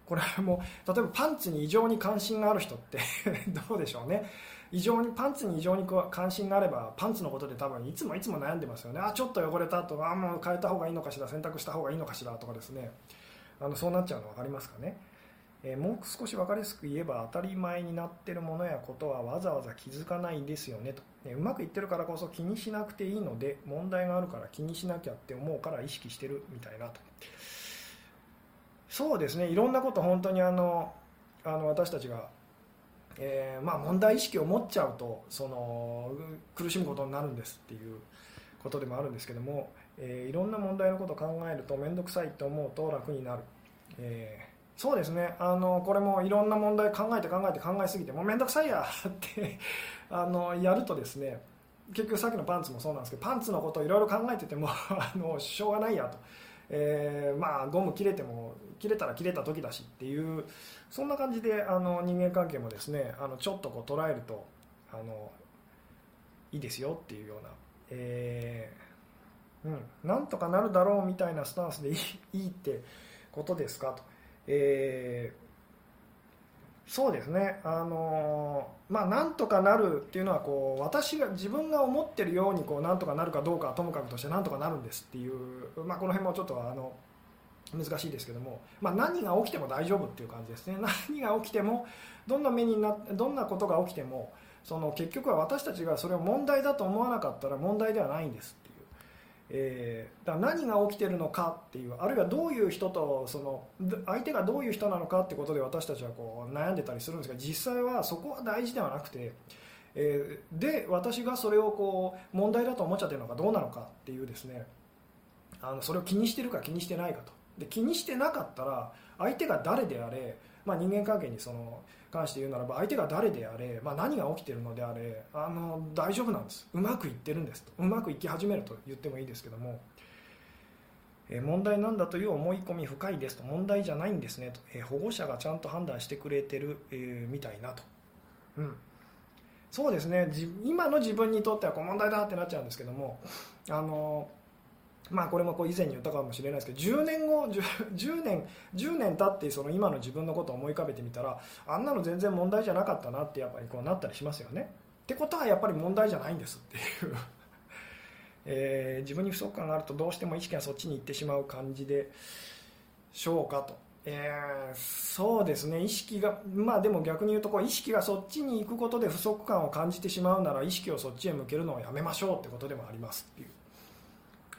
Speaker 1: これはもう例えばパンツに異常に関心がある人って (laughs) どうでしょうね。異常にパンツに異常に関心があればパンツのことで多分いつもいつも悩んでますよね。あちょっと汚れたとあもう変えた方がいいのかしら洗濯した方がいいのかしらとかですね。あのそうなっちゃうの分かりますかね。えー、もう少し分かりやすく言えば当たり前になってるものやことはわざわざ気づかないんですよねと、えうまくいってるからこそ気にしなくていいので問題があるから気にしなきゃって思うから意識してるみたいなと。そうですね。いろんなこと本当にあのあの私たちが、えー、まあ、問題意識を持っちゃうとその苦しむことになるんですっていうことでもあるんですけども、えー、いろんな問題のことを考えると面倒くさいと思うと楽になる、えーそうですね。あのこれもいろんな問題考えて考えて考えすぎてもう面倒くさいや (laughs) ってあのやるとですね結局さっきのパンツもそうなんですけどパンツのことをいろいろ考えてても (laughs) あのしょうがないやと、えー、まあゴム切れても切れたら切れた時だしっていうそんな感じであの人間関係もですねあのちょっとこう捉えるとあのいいですよっていうような、えーうん、なんとかなるだろうみたいなスタンスでいいいいってことですかと。えー、そうですね、あのまあ、なんとかなるっていうのはこう私が自分が思ってるようにこうなんとかなるかどうかはともかくとしてなんとかなるんですっていう、まあ、この辺もちょっとあの難しいですけども、まあ、何が起きても大丈夫っていう感じですね。(laughs) 何が起きてもどんな目になどんなことが起きてもその結局は私たちがそれを問題だと思わなかったら問題ではないんですえー、だ何が起きてるのかっていうあるいはどういう人とその相手がどういう人なのかってことで私たちはこう悩んでたりするんですが実際はそこは大事ではなくて、えー、で私がそれをこう問題だと思っちゃってるのかどうなのかっていうですねあのそれを気にしてるか気にしてないかと。で気にしてなかったら相手が誰であれ、まあ、人間関係にその関して言うならば相手が誰であれ、まあ、何が起きているのであれあの大丈夫なんです。うまくいってるんです。とうまくいき始めると言ってもいいですけども、えー、問題なんだという思い込み深いですと。問題じゃないんですねと、えー、保護者がちゃんと判断してくれてる、えー、みたいなと、うん、そうですね。今の自分にとってはこう問題だってなっちゃうんですけども。あのまあこれもこう以前に言ったかもしれないですけど10年後 10, 10年10年経ってその今の自分のことを思い浮かべてみたらあんなの全然問題じゃなかったなってやっぱりこうなったりしますよね。ってことはやっぱり問題じゃないんですっていう。(laughs) えー、自分に不足感があるとどうしても意識がそっちに行ってしまう感じで、しょうかと。えー、そうですね。意識がまあでも逆に言うとこう意識がそっちに行くことで不足感を感じてしまうなら意識をそっちへ向けるのをやめましょうってことでもありますっていう、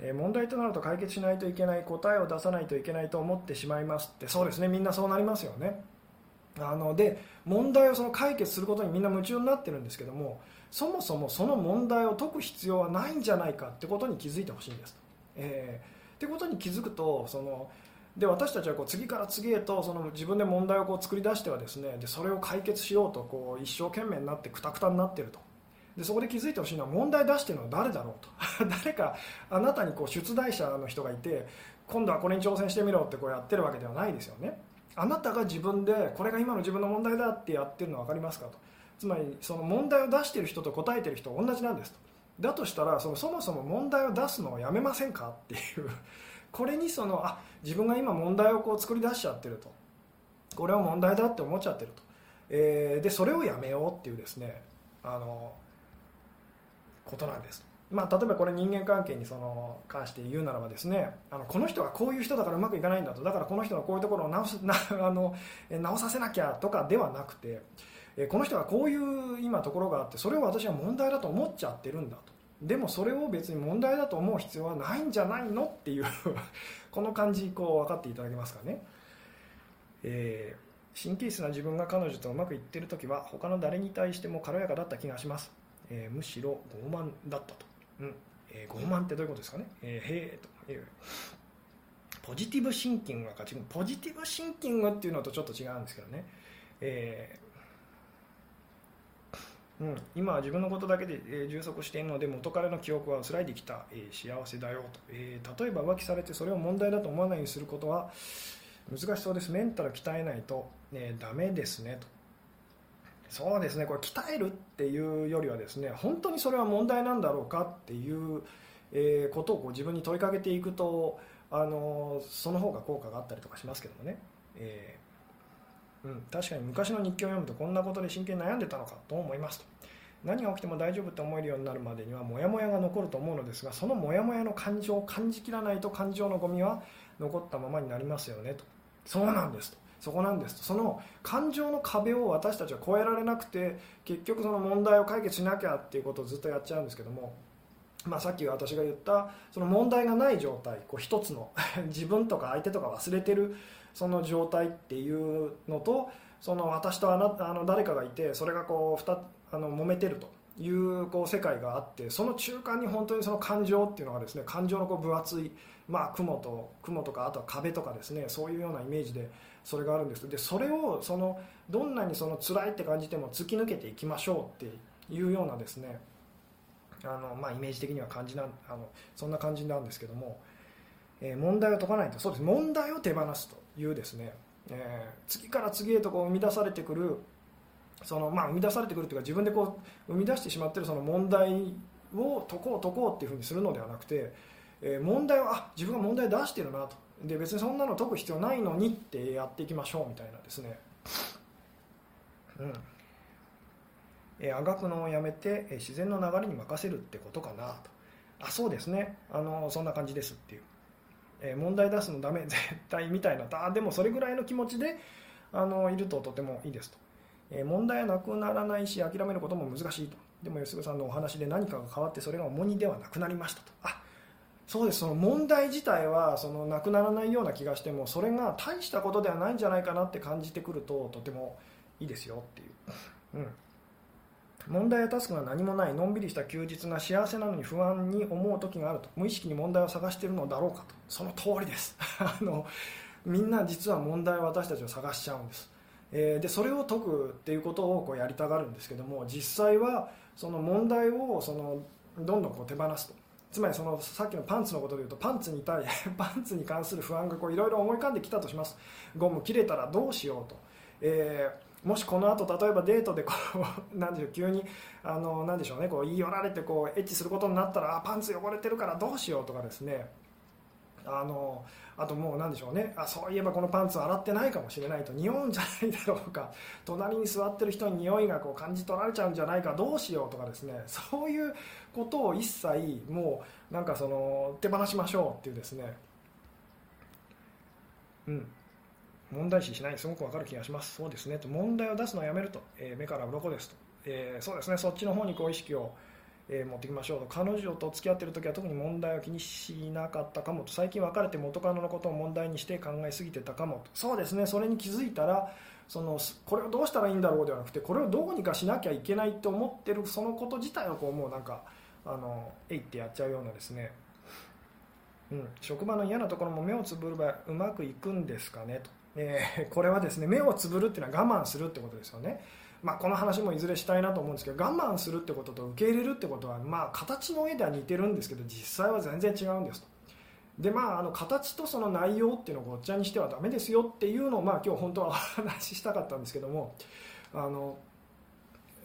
Speaker 1: え、問題となると解決しないといけない答えを出さないといけないと思ってしまいますって。そうですね。みんなそうなりますよね。あので問題をその解決することにみんな夢中になってるんですけどもそもそもその問題を解く必要はないんじゃないかってことに気づいてほしいんです。えー、ってことに気づくとそので私たちはこう次から次へとその自分で問題をこう作り出してはですねでそれを解決しようとこう一生懸命になってくたくたになってると。でそこで気づいてほしいのは問題出してるのは誰だろうと。(laughs) 誰かあなたにこう出題者の人がいて今度はこれに挑戦してみろってこうやってるわけではないですよね。あなたが自分でこれが今の自分の問題だってやってるの分かりますかと。つまりその問題を出してる人と答えてる人は同じなんですと。だとしたらそのそもそも問題を出すのをやめませんかっていう。(laughs) これにそのあ自分が今問題をこう作り出しちゃってると。これは問題だって思っちゃってると、えー、でそれをやめようっていうですねあのことなんです。まあ、例えばこれ人間関係にその関して言うならばですねあのこの人がこういう人だからうまくいかないんだと。だからこの人のこういうところを直す (laughs) なあの直させなきゃとかではなくてこの人がこういう今ところがあってそれを私は問題だと思っちゃってるんだと。でもそれを別に問題だと思う必要はないんじゃないのっていう (laughs) この感じこう分かっていただけますかね、えー、神経質な自分が彼女とうまくいってる時は他の誰に対しても軽やかだった気がします、えー、むしろ傲慢だったと、うん。えー、傲慢ってどういうことですかね、えー、へえと、ポジティブシンキングが勝ち。ポジティブシンキングっていうのとちょっと違うんですけどね、えーうん、今は自分のことだけで、え、充足しているので元彼の記憶は薄らいできた、え、幸せだよと、え、例えば浮気されてそれを問題だと思わないようにすることは難しそうです。メンタル鍛えないと、えー、ダメですねと。そうですね。これ鍛えるっていうよりはですね本当にそれは問題なんだろうかっていう、え、ことをこう自分に問いかけていくとあのその方が効果があったりとかしますけどもね、えーうん、確かに昔の日記を読むとこんなことで真剣に悩んでたのかと思いますと。何が起きても大丈夫って思えるようになるまでにはモヤモヤが残ると思うのですがそのモヤモヤの感情を感じきらないと感情のゴミは残ったままになりますよねと。そうなんですと。そこなんですと。その感情の壁を私たちは越えられなくて結局その問題を解決しなきゃっていうことをずっとやっちゃうんですけどもまあ、さっき私が言ったその問題がない状態こう一つの (laughs) 自分とか相手とか忘れてるその状態っていうのとその私とあなあの誰かがいてそれがこうあの揉めてるというこう世界があってその中間に本当にその感情っていうのがですね感情のこう分厚い、まあ、雲と雲とかあとは壁とかですねそういうようなイメージでそれがあるんです。でそれをそのどんなにその辛いって感じても突き抜けていきましょうっていうようなですねあの、まあ、イメージ的には感じなあのそんな感じなんですけども、えー、問題を解かないと。そうです。問題を手放すというですね、えー、次から次へとこう生み出されてくるその、まあ、生み出されてくるというか自分でこう生み出してしまっているその問題を解こう解こうっていうふうにするのではなくて、えー、問題はあ自分が問題出してるなと。で別にそんなの解く必要ないのにってやっていきましょうみたいなですね、うん。え、あがくのをやめて、え、自然の流れに任せるってことかな。とあそうですね。あのそんな感じですっていう。え問題出すのダメ。(laughs) 絶対みたいな。あでもそれぐらいの気持ちであのいるととてもいいですと、え問題はなくならないし諦めることも難しいと。でも吉純さんのお話で何かが変わってそれが重荷ではなくなりましたと。あそうです。その問題自体はそのなくならないような気がしてもそれが大したことではないんじゃないかなって感じてくるととてもいいですよっていう、うん、問題やタスクが何もないのんびりした休日が幸せなのに不安に思う時があると。無意識に問題を探しているのだろうかと。その通りです。(laughs) あのみんな実は問題を私たちを探しちゃうんです、えー、でそれを解くっていうことをこうやりたがるんですけども実際はその問題をそのどんどんこう手放すと。つまりそのさっきのパンツのことでいうとパンツに対 (laughs) パンツに関する不安がいろいろ思い浮かんできたとします。ゴム切れたらどうしようと、えーもしこのあと例えばデートでこう (laughs) なんでしょう急にあのなんでしょうねこう言い寄られてこうエッチすることになったらパンツ汚れてるからどうしようとかですね。あのあともうなんでしょうね。あそういえばこのパンツ洗ってないかもしれないと。匂うんじゃないだろうか。(laughs) 隣に座ってる人に匂いがこう感じ取られちゃうんじゃないかどうしようとかですね。(laughs) そういうことを一切もうなんかその手放しましょうっていうですね。うん。問題視しない。すごくわかる気がします。そうですね。と問題を出すのをやめると、えー、目から鱗ですと、えー、そうですね。そっちの方にこう意識をえ、持ってきましょうと。彼女と付き合っている時は特に問題を気にしなかったかもと。最近別れて元カノのことを問題にして考えすぎてたかもと。そうですね。それに気づいたらそのこれをどうしたらいいんだろうではなくてこれをどうにかしなきゃいけないと思ってるそのこと自体をこうもうなんかあのえいってやっちゃうようなですね、うん、職場の嫌なところも目をつぶればうまくいくんですかねと、え、これはですね目をつぶるっていうのは我慢するってことですよね。まあ、この話もいずれしたいなと思うんですけど我慢するってことと受け入れるってことは、まあ、形の上では似てるんですけど実際は全然違うんですと。でまあ、あの形とその内容っていうのをごっちゃにしてはだめですよっていうのを、まあ、今日本当はお話ししたかったんですけどもあの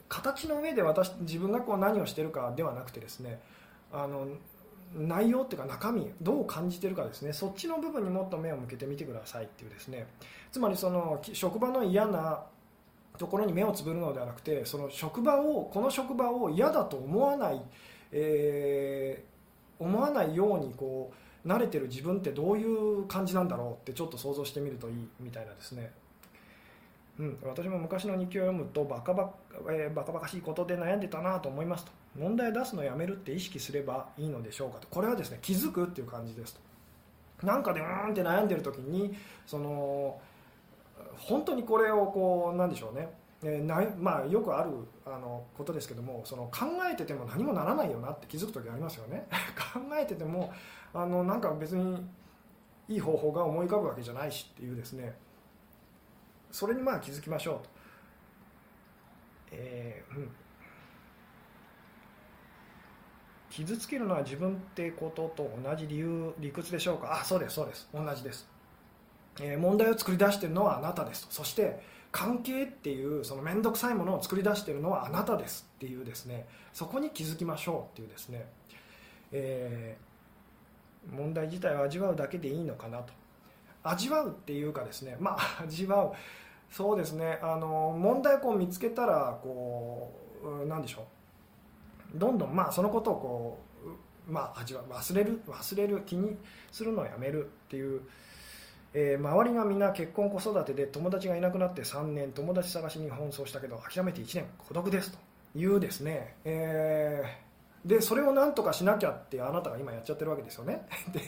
Speaker 1: 形の上で私自分がこう何をしてるかではなくてですねあの内容っていうか中身どう感じてるかですねそっちの部分にもっと目を向けてみてくださいっていうですねつまりその職場の嫌なところに目をつぶるのではなくてその職場をこの職場を嫌だと思わない、えー、思わないようにこう慣れてる自分ってどういう感じなんだろうってちょっと想像してみるといいみたいなですね、うん、私も昔の日記を読むとバカバ,、えー、バカバカしいことで悩んでたなと思いますと。問題出すのをやめるって意識すればいいのでしょうかと。これはですね気づくっていう感じですと。なんかでうーんって悩んでる時にその本当にこれをこうなんでしょうね。えーなまあ、よくあるあのことですけどもその考えてても何もならないよなって気づく時ありますよね。(laughs) 考えててもあのなんか別にいい方法が思い浮かぶわけじゃないしっていうですね。それにまあ気づきましょうと、えーうん、傷つけるのは自分ってことと同じ理由理屈でしょうか？あそうですそうです。同じです。え問題を作り出しているのはあなたですと。そして関係っていうその面倒くさいものを作り出しているのはあなたですっていうですね。そこに気づきましょうっていうですね、えー、問題自体を味わうだけでいいのかなと。味わうっていうかですね。まあ味わう。そうですね。あの問題を見つけたらこうなんでしょう。どんどんまあそのことをこうまあ味わ忘れる。忘れる気にするのをやめるっていうえー、周りがみんな結婚子育てで友達がいなくなって3年友達探しに奔走したけど諦めて1年孤独ですというですね、えー、でそれを何とかしなきゃってあなたが今やっちゃってるわけですよね。(laughs) で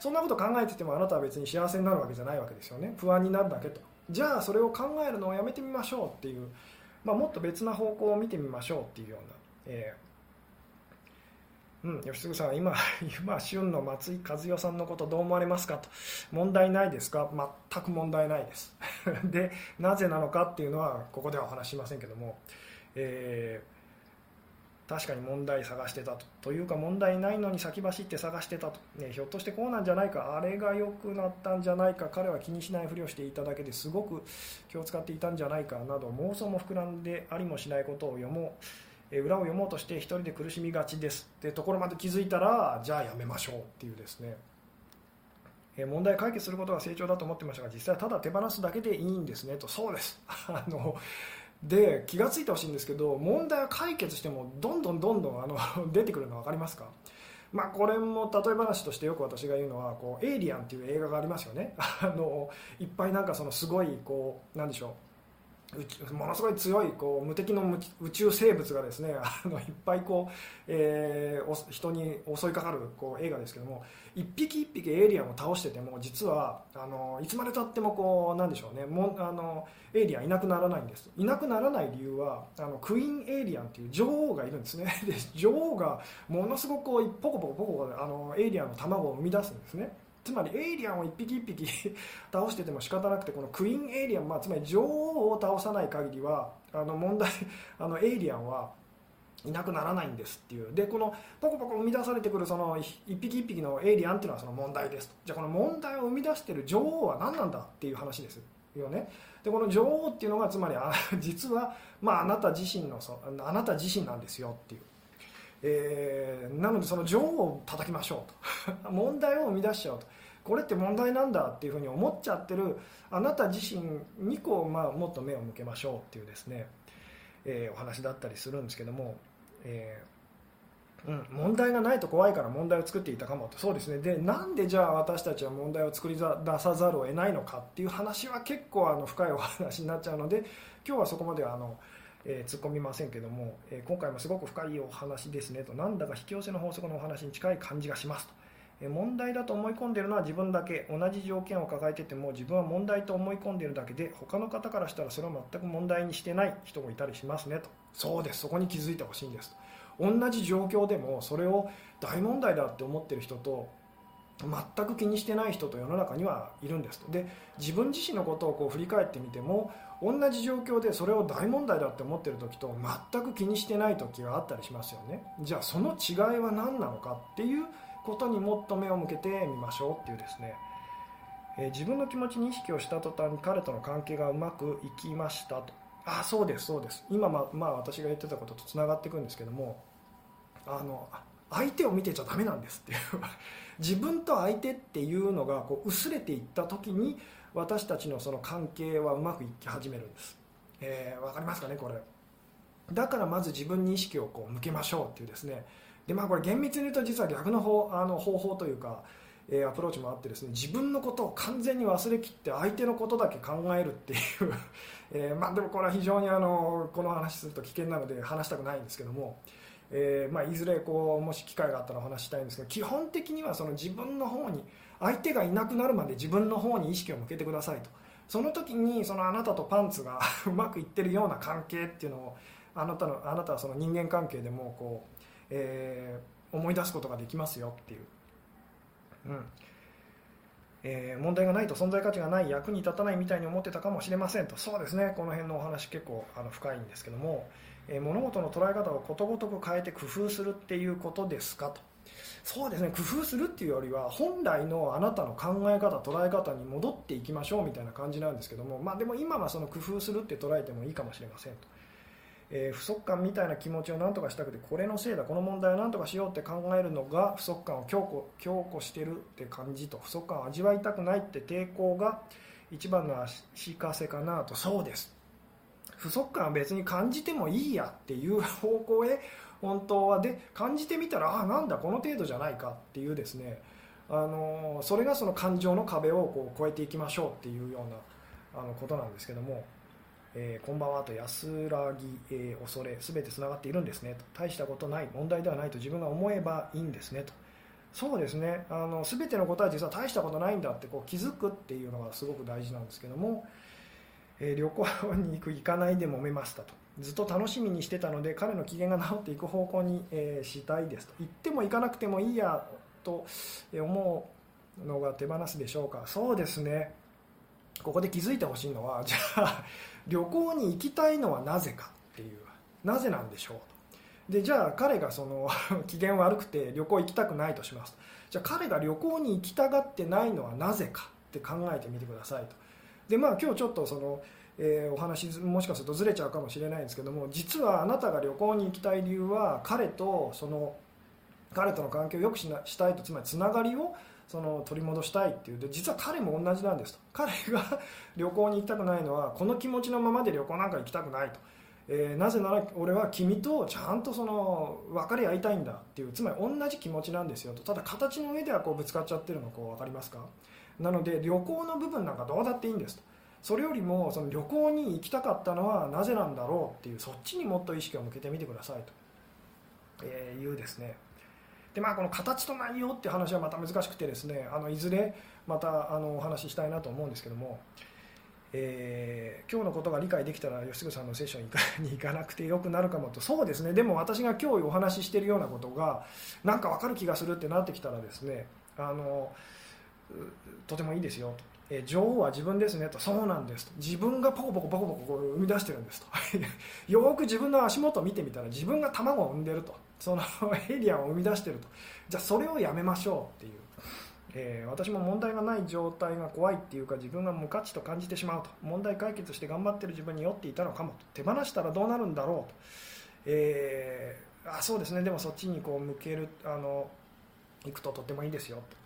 Speaker 1: そんなこと考えててもあなたは別に幸せになるわけじゃないわけですよね。不安になるだけと。じゃあそれを考えるのをやめてみましょうっていう、まあ、もっと別な方向を見てみましょうっていうような、えーうん、吉次さん、今、(laughs) 今、旬の松井和代さんのことどう思われますかと、問題ないですか、全く問題ないです。(laughs) で、なぜなのかっていうのは、ここではお話しませんけども、えー、確かに問題探してたと、というか、問題ないのに先走って探してたと、ね、ひょっとしてこうなんじゃないか、あれが良くなったんじゃないか、彼は気にしないふりをしていただけですごく気を使っていたんじゃないかなど、妄想も膨らんでありもしないことを読もう。裏を読もうとして一人で苦しみがちです。ってところまで気づいたらじゃあやめましょうっていうですね。問題解決することが成長だと思ってましたが実際ただ手放すだけでいいんですねと。そうです。(laughs) あので気が付いてほしいんですけど問題を解決してもどんどんどんどんあの (laughs) 出てくるの分かりますか？まあ、これも例え話としてよく私が言うのはこう「エイリアン」っていう映画がありますよね。(laughs) あのいっぱいなんかそのすごいこうなんでしょう。ものすごい強いこう無敵の宇宙生物がですね (laughs) あのいっぱいこう、えー、人に襲いかかるこう映画ですけども一匹一匹エイリアンを倒してても実はあのいつまでたってもこうなんでしょうねもあのエイリアンいなくならないんです。いなくならない理由はあのクイーンエイリアンっていう女王がいるんですね。(laughs) で女王がものすごくこうポコポコポコあのエイリアンの卵を生み出すんですね。つまりエイリアンを一匹一匹 (laughs) 倒してても仕方なくてこのクイーンエイリアン、まあ、つまり女王を倒さない限りはあの問題 (laughs) あのエイリアンはいなくならないんですっていう。でこのポコポコ生み出されてくるその一匹一匹のエイリアンっていうのはその問題です。じゃあこの問題を生み出している女王は何なんだっていう話ですよね。でこの女王っていうのがつまりあ実は、まあ、あなた自身のそあなた自身なんですよっていう。えー、なのでその女王を叩きましょうと。(laughs) 問題を生み出しちゃうと。これって問題なんだっていうふうに思っちゃってるあなた自身にこう、まあ、もっと目を向けましょうっていうですね、えー、お話だったりするんですけども、えーうん、問題がないと怖いから問題を作っていたかもと。そうですね。でなんでじゃあ私たちは問題を作り出さざるを得ないのかっていう話は結構あの深いお話になっちゃうので今日はそこまではあの、えー、突っ込みませんけども、えー、今回もすごく深いお話ですねとなんだか引き寄せの法則のお話に近い感じがしますと。え問題だと思い込んでいるのは自分だけ同じ条件を抱えてても自分は問題と思い込んでいるだけで他の方からしたらそれは全く問題にしてない人もいたりしますねと。そうです。そこに気づいてほしいんですと。同じ状況でもそれを大問題だって思ってる人と全く気にしてない人と世の中にはいるんですと。で自分自身のことをこう振り返ってみても同じ状況でそれを大問題だって思ってる時と全く気にしてない時があったりしますよね。じゃあその違いは何なのかっていうことにもっと目を向けてみましょうっていうですね、えー、自分の気持ちに意識をした途端に彼との関係がうまくいきましたと。ああそうですそうです。今ままあ私が言ってたこととつながっていくんですけどもあの相手を見てちゃダメなんですって。い (laughs) う自分と相手っていうのがこう薄れていった時に私たちのその関係はうまくいき始めるんです、えー、分かりますかねこれ。だからまず自分に意識をこう向けましょうっていうですね。でまあこれ厳密に言うと実は逆の方あの方法というかえー、アプローチもあってですね自分のことを完全に忘れきって相手のことだけ考えるっていう。(laughs) えー、まあ、でもこれは非常にあのこの話すると危険なので話したくないんですけども、えー、まあ、いずれこうもし機会があったらお話したいんですけど基本的にはその自分の方に相手がいなくなるまで自分の方に意識を向けてくださいと。その時にそのあなたとパンツが (laughs) うまくいってるような関係っていうのをあなたのあなたはその人間関係でもこう、えー、思い出すことができますよっていう。うん。えー、問題がないと存在価値がない役に立たないみたいに思ってたかもしれませんと。そうですね。この辺のお話結構あの深いんですけども、えー、物事の捉え方をことごとく変えて工夫するっていうことですかと。そうですね。工夫するっていうよりは本来のあなたの考え方捉え方に戻っていきましょうみたいな感じなんですけども、まあ、でも今はその工夫するって捉えてもいいかもしれませんと。えー、不足感みたいな気持ちを何とかしたくてこれのせいだこの問題を何とかしようって考えるのが不足感を強固強固してるって感じと不足感を味わいたくないって抵抗が一番の足かせかなと。そうです。不足感は別に感じてもいいやっていう方向へ本当は。で感じてみたらあなんだこの程度じゃないかっていうですね。あのそれがその感情の壁をこう越えていきましょうっていうようなあのことなんですけども。えー、こんばんはと安らぎ、えー、恐れすべてつながっているんですね。と。大したことない問題ではないと自分が思えばいいんですね。と。そうですね。あの全てのことは実は大したことないんだってこう気づくっていうのがすごく大事なんですけども、えー、旅行に行く行かないで揉めましたと。ずっと楽しみにしてたので彼の機嫌が治っていく方向に、えしたいですと。行っても行かなくてもいいやと思うのが手放すでしょうか。そうですね。ここで気づいてほしいのはじゃあ (laughs) 旅行に行きたいのはなぜかっていうなぜなんでしょうでじゃあ彼がその (laughs) 機嫌悪くて旅行行きたくないとしますじゃあ彼が旅行に行きたがってないのはなぜかって考えてみてくださいと。でまあ今日ちょっとその、えー、お話もしかするとずれちゃうかもしれないんですけども実はあなたが旅行に行きたい理由は彼とその彼との関係を良くしなしたいとつまりつながりをその取り戻したいっていうで実は彼も同じなんですと。彼が旅行に行きたくないのはこの気持ちのままで旅行なんか行きたくないと、えー、なぜなら俺は君とちゃんとその分かり合いたいんだっていうつまり同じ気持ちなんですよと。ただ形の上ではこうぶつかっちゃってるのこう分かりますか？なので旅行の部分なんかどうだっていいんですと。それよりもその旅行に行きたかったのはなぜなんだろうっていうそっちにもっと意識を向けてみてくださいと、いうですね。でまあ、この形と内容っていう話はまた難しくてですねあのいずれまたあのお話ししたいなと思うんですけども、えー、今日のことが理解できたら吉純さんのセッションに行かなくてよくなるかもと。そうですね。でも私が今日お話ししているようなことがなんか分かる気がするってなってきたらですねあのとてもいいですよと。え女王は自分ですねとそうなんですと自分がポコポコポコポコ生み出してるんですと。(laughs) よく自分の足元を見てみたら自分が卵を産んでると。その (laughs) エイリアンを生み出してると。じゃあそれをやめましょうっていう、えー、私も問題がない状態が怖いっていうか自分が無価値と感じてしまうと。問題解決して頑張ってる自分に酔っていたのかもと。手放したらどうなるんだろうと、えー、あそうですね。でもそっちにこう向けるあの行くととてもいいですよと。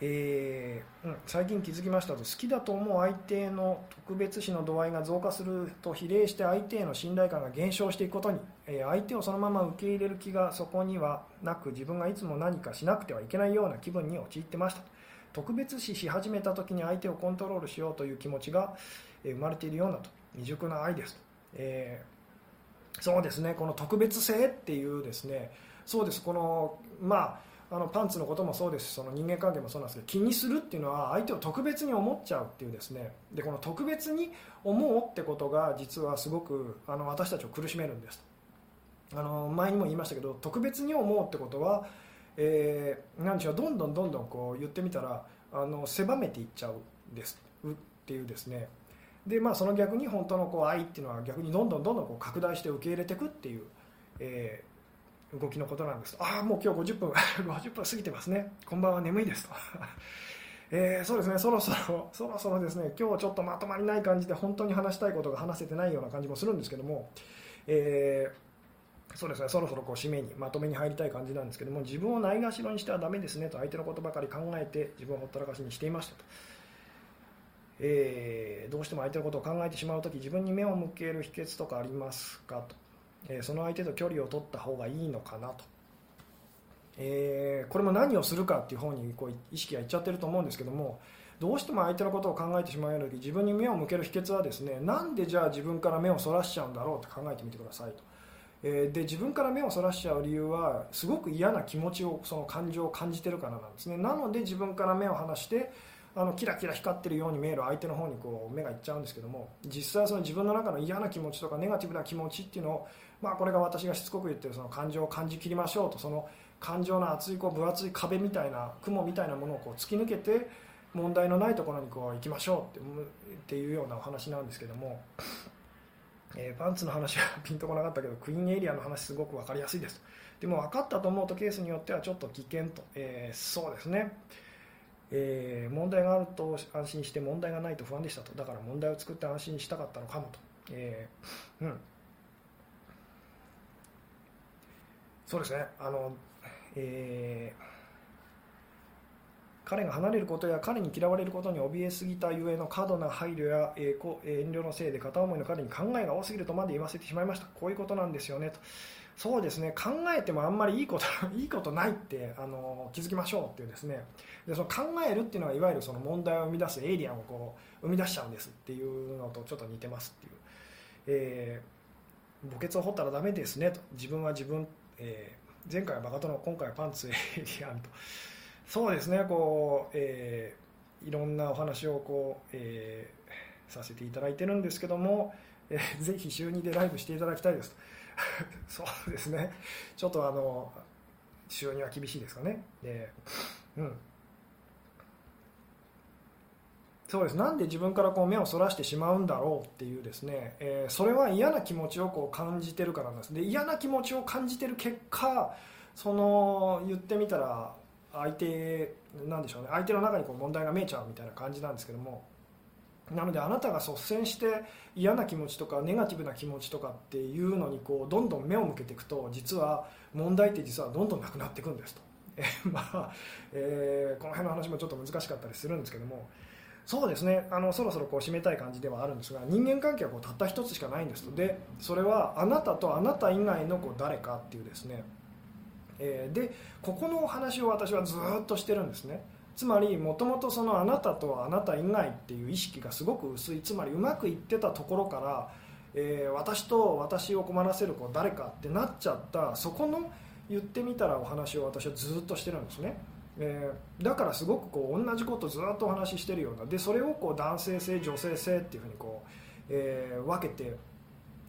Speaker 1: えーうん、最近気づきましたと好きだと思う相手の特別視の度合いが増加すると比例して相手への信頼感が減少していくことに、えー、相手をそのまま受け入れる気がそこにはなく自分がいつも何かしなくてはいけないような気分に陥ってました。特別視し始めた時に相手をコントロールしようという気持ちが生まれているようなと未熟な愛ですと、えー、そうですねこの特別性っていうですねそうです。このまああのパンツのこともそうです。しその人間関係もそうなんですけど気にするっていうのは相手を特別に思っちゃうっていうですね。でこの特別に思うってことが実はすごくあの私たちを苦しめるんです。あの前にも言いましたけど特別に思うってことは、えー、何でしょうどんどんどんどんこう言ってみたらあの狭めていっちゃうんです。っていうですね。でまあその逆に本当のこう愛っていうのは逆にどんどんどんどんこう拡大して受け入れていくっていう、えー動きのことなんです。ああもう今日50分50分過ぎてますね。こんばんは眠いです。と (laughs) えー、そうですね。そろそろ (laughs) そろそろですね。今日はちょっとまとまりない感じで本当に話したいことが話せてないような感じもするんですけども、えー、そうですね。そろそろこう締めにまとめに入りたい感じなんですけども自分をないがしろにしてはだめですねと相手のことばかり考えて自分をほったらかしにしていましたと。えー、どうしても相手のことを考えてしまうとき自分に目を向ける秘訣とかありますかと。えその相手と距離を取った方がいいのかなと、えー、これも何をするかっていう方にこう意識がいっちゃってると思うんですけどもどうしても相手のことを考えてしまうような時自分に目を向ける秘訣はですねなんでじゃあ自分から目をそらしちゃうんだろうって考えてみてくださいと。えで自分から目をそらしちゃう理由はすごく嫌な気持ちをその感情を感じてるからなんですねなので自分から目を離してあのキラキラ光ってるように見える相手の方にこう目がいっちゃうんですけども実際その自分の中の嫌な気持ちとかネガティブな気持ちっていうのをまあ、これが私がしつこく言ってるその感情を感じきりましょうとその感情の厚いこう分厚い壁みたいな雲みたいなものをこう突き抜けて問題のないところにこう行きましょうっていうようなお話なんですけども、えー、パンツの話はピンとこなかったけどクイーンエリアの話すごく分かりやすいです。でも分かったと思うとケースによってはちょっと危険と、えー、そうですね。えー、問題があると安心して問題がないと不安でしたと。だから問題を作って安心したかったのかもと、えーうん、そうですね。あの、えー、彼が離れることや彼に嫌われることに怯えすぎたゆえの過度な配慮や、えー、遠慮のせいで片思いの彼に考えが多すぎるとまで言わせてしまいました。こういうことなんですよね。と。そうですね。考えてもあんまりいいこと (laughs) いいことないってあの気づきましょうっていうですね。でその考えるっていうのはいわゆるその問題を生み出すエイリアンをこう生み出しちゃうんですっていうのとちょっと似てますっていう、えー、墓穴を掘ったらダメですねと。自分は自分えー、前回はバカ殿今回はパンツエイリアンと。そうですねこう、えー、いろんなお話をこう、えー、させていただいてるんですけども、えー、ぜひ週2でライブしていただきたいです。(laughs) そうですね。ちょっとあの週2は厳しいですかね。でうん。そうです。なんで自分からこう目をそらしてしまうんだろうっていうですね、えー、それは嫌な気持ちをこう感じてるからなんです。で嫌な気持ちを感じてる結果その言ってみたら相手なんでしょうね。相手の中にこう問題が見えちゃうみたいな感じなんですけども。なのであなたが率先して嫌な気持ちとかネガティブな気持ちとかっていうのにこうどんどん目を向けていくと実は問題って実はどんどんなくなっていくんですと、(laughs) まあえ、この辺の話もちょっと難しかったりするんですけども。そうですね。あのそろそろこう締めたい感じではあるんですが人間関係はこうたった一つしかないんですでそれはあなたとあなた以外のこう誰かっていうですね、えー、でここのお話を私はずっとしてるんですね。つまりもともとそのあなたとあなた以外っていう意識がすごく薄い。つまりうまくいってたところから、えー、私と私を困らせるこう誰かってなっちゃった。そこの言ってみたらお話を私はずっとしてるんですね。えー、だからすごくこう同じことずっとお話ししてるようなでそれをこう男性性女性性っていうふうにこう、えー、分けて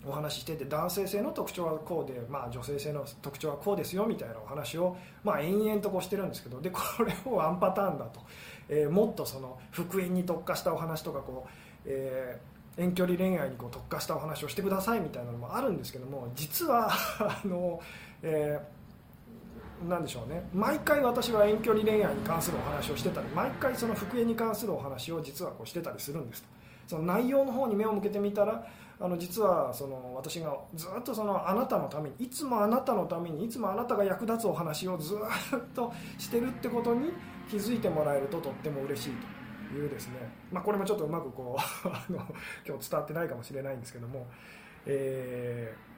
Speaker 1: お話ししてて男性性の特徴はこうで、まあ、女性性の特徴はこうですよみたいなお話を、まあ、延々とこうしてるんですけどでこれをワンパターンだと、えー、もっとその復縁に特化したお話とかこう、えー、遠距離恋愛にこう特化したお話をしてくださいみたいなのもあるんですけども実はあの、えーなんでしょうね。毎回私は遠距離恋愛に関するお話をしてたり毎回その復縁に関するお話を実はこうしてたりするんですと。その内容の方に目を向けてみたらあの実はその私がずっとそのあなたのためにいつもあなたのためにいつもあなたが役立つお話をずっとしてるってことに気づいてもらえるととっても嬉しいというですね、まあ、これもちょっとうまくこう (laughs) あの今日伝わってないかもしれないんですけども、えー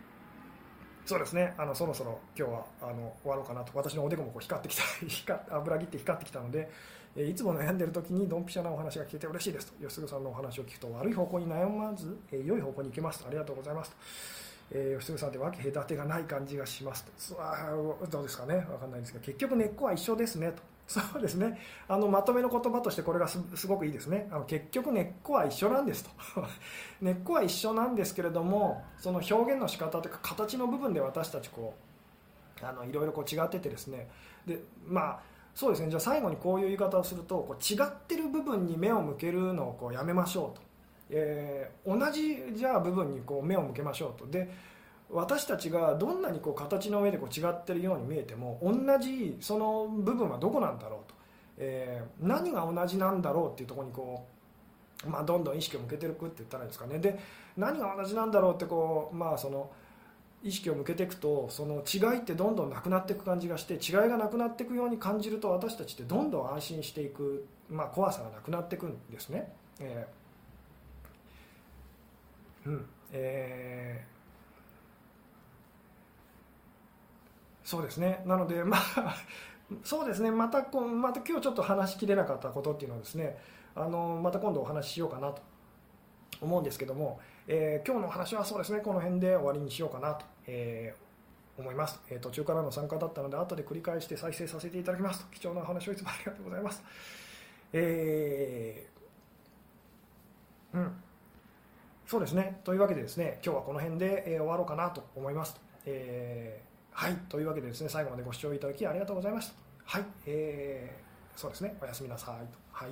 Speaker 1: そうですね。あのそろそろ今日はあの終わろうかなと。私のおでこもこう光ってきた (laughs) 光油切って光ってきたので、えいつも悩んでる時にドンピシャなお話が聞けて嬉しいですと。吉純さんのお話を聞くと悪い方向に悩まず、え良い方向に行けますと。ありがとうございますと、えー吉純さんって分け隔てがない感じがしますと。そうあーどうですかね。分かんないんですが結局根っこは一緒ですねと。そうですね。あのまとめの言葉としてこれがすごくいいですね。あの結局根っこは一緒なんですと。(laughs) 根っこは一緒なんですけれどもその表現の仕方というか形の部分で私たちこうあのいろいろこう違っててですね。でまあそうですね。じゃあ最後にこういう言い方をするとこう違ってる部分に目を向けるのをこうやめましょうと、えー同じじゃあ部分にこう目を向けましょうと。で私たちがどんなにこう形の上でこう違ってるように見えても同じその部分はどこなんだろうと、えー何が同じなんだろうっていうところにこう、まあ、どんどん意識を向けていくって言ったらいいですかね。で何が同じなんだろうってこう、まあ、その意識を向けていくとその違いってどんどんなくなっていく感じがして違いがなくなっていくように感じると私たちってどんどん安心していく、まあ、怖さがなくなっていくんですね。えーうん。えーそうですね。なので (laughs) まあそうですね。またこまた今日ちょっと話しきれなかったことっていうのはですねあのまた今度お話ししようかなと思うんですけども、えー今日のお話はそうですね。この辺で終わりにしようかなと、えー思います、えー途中からの参加だったので後で繰り返して再生させていただきますと貴重なお話をいつもありがとうございます。えーうん。そうですね。というわけでですね今日はこの辺で、え終わろうかなと思います、えーはい。というわけでですね最後までご視聴いただきありがとうございました。はい、えーそうですね。おやすみなさい。とはい。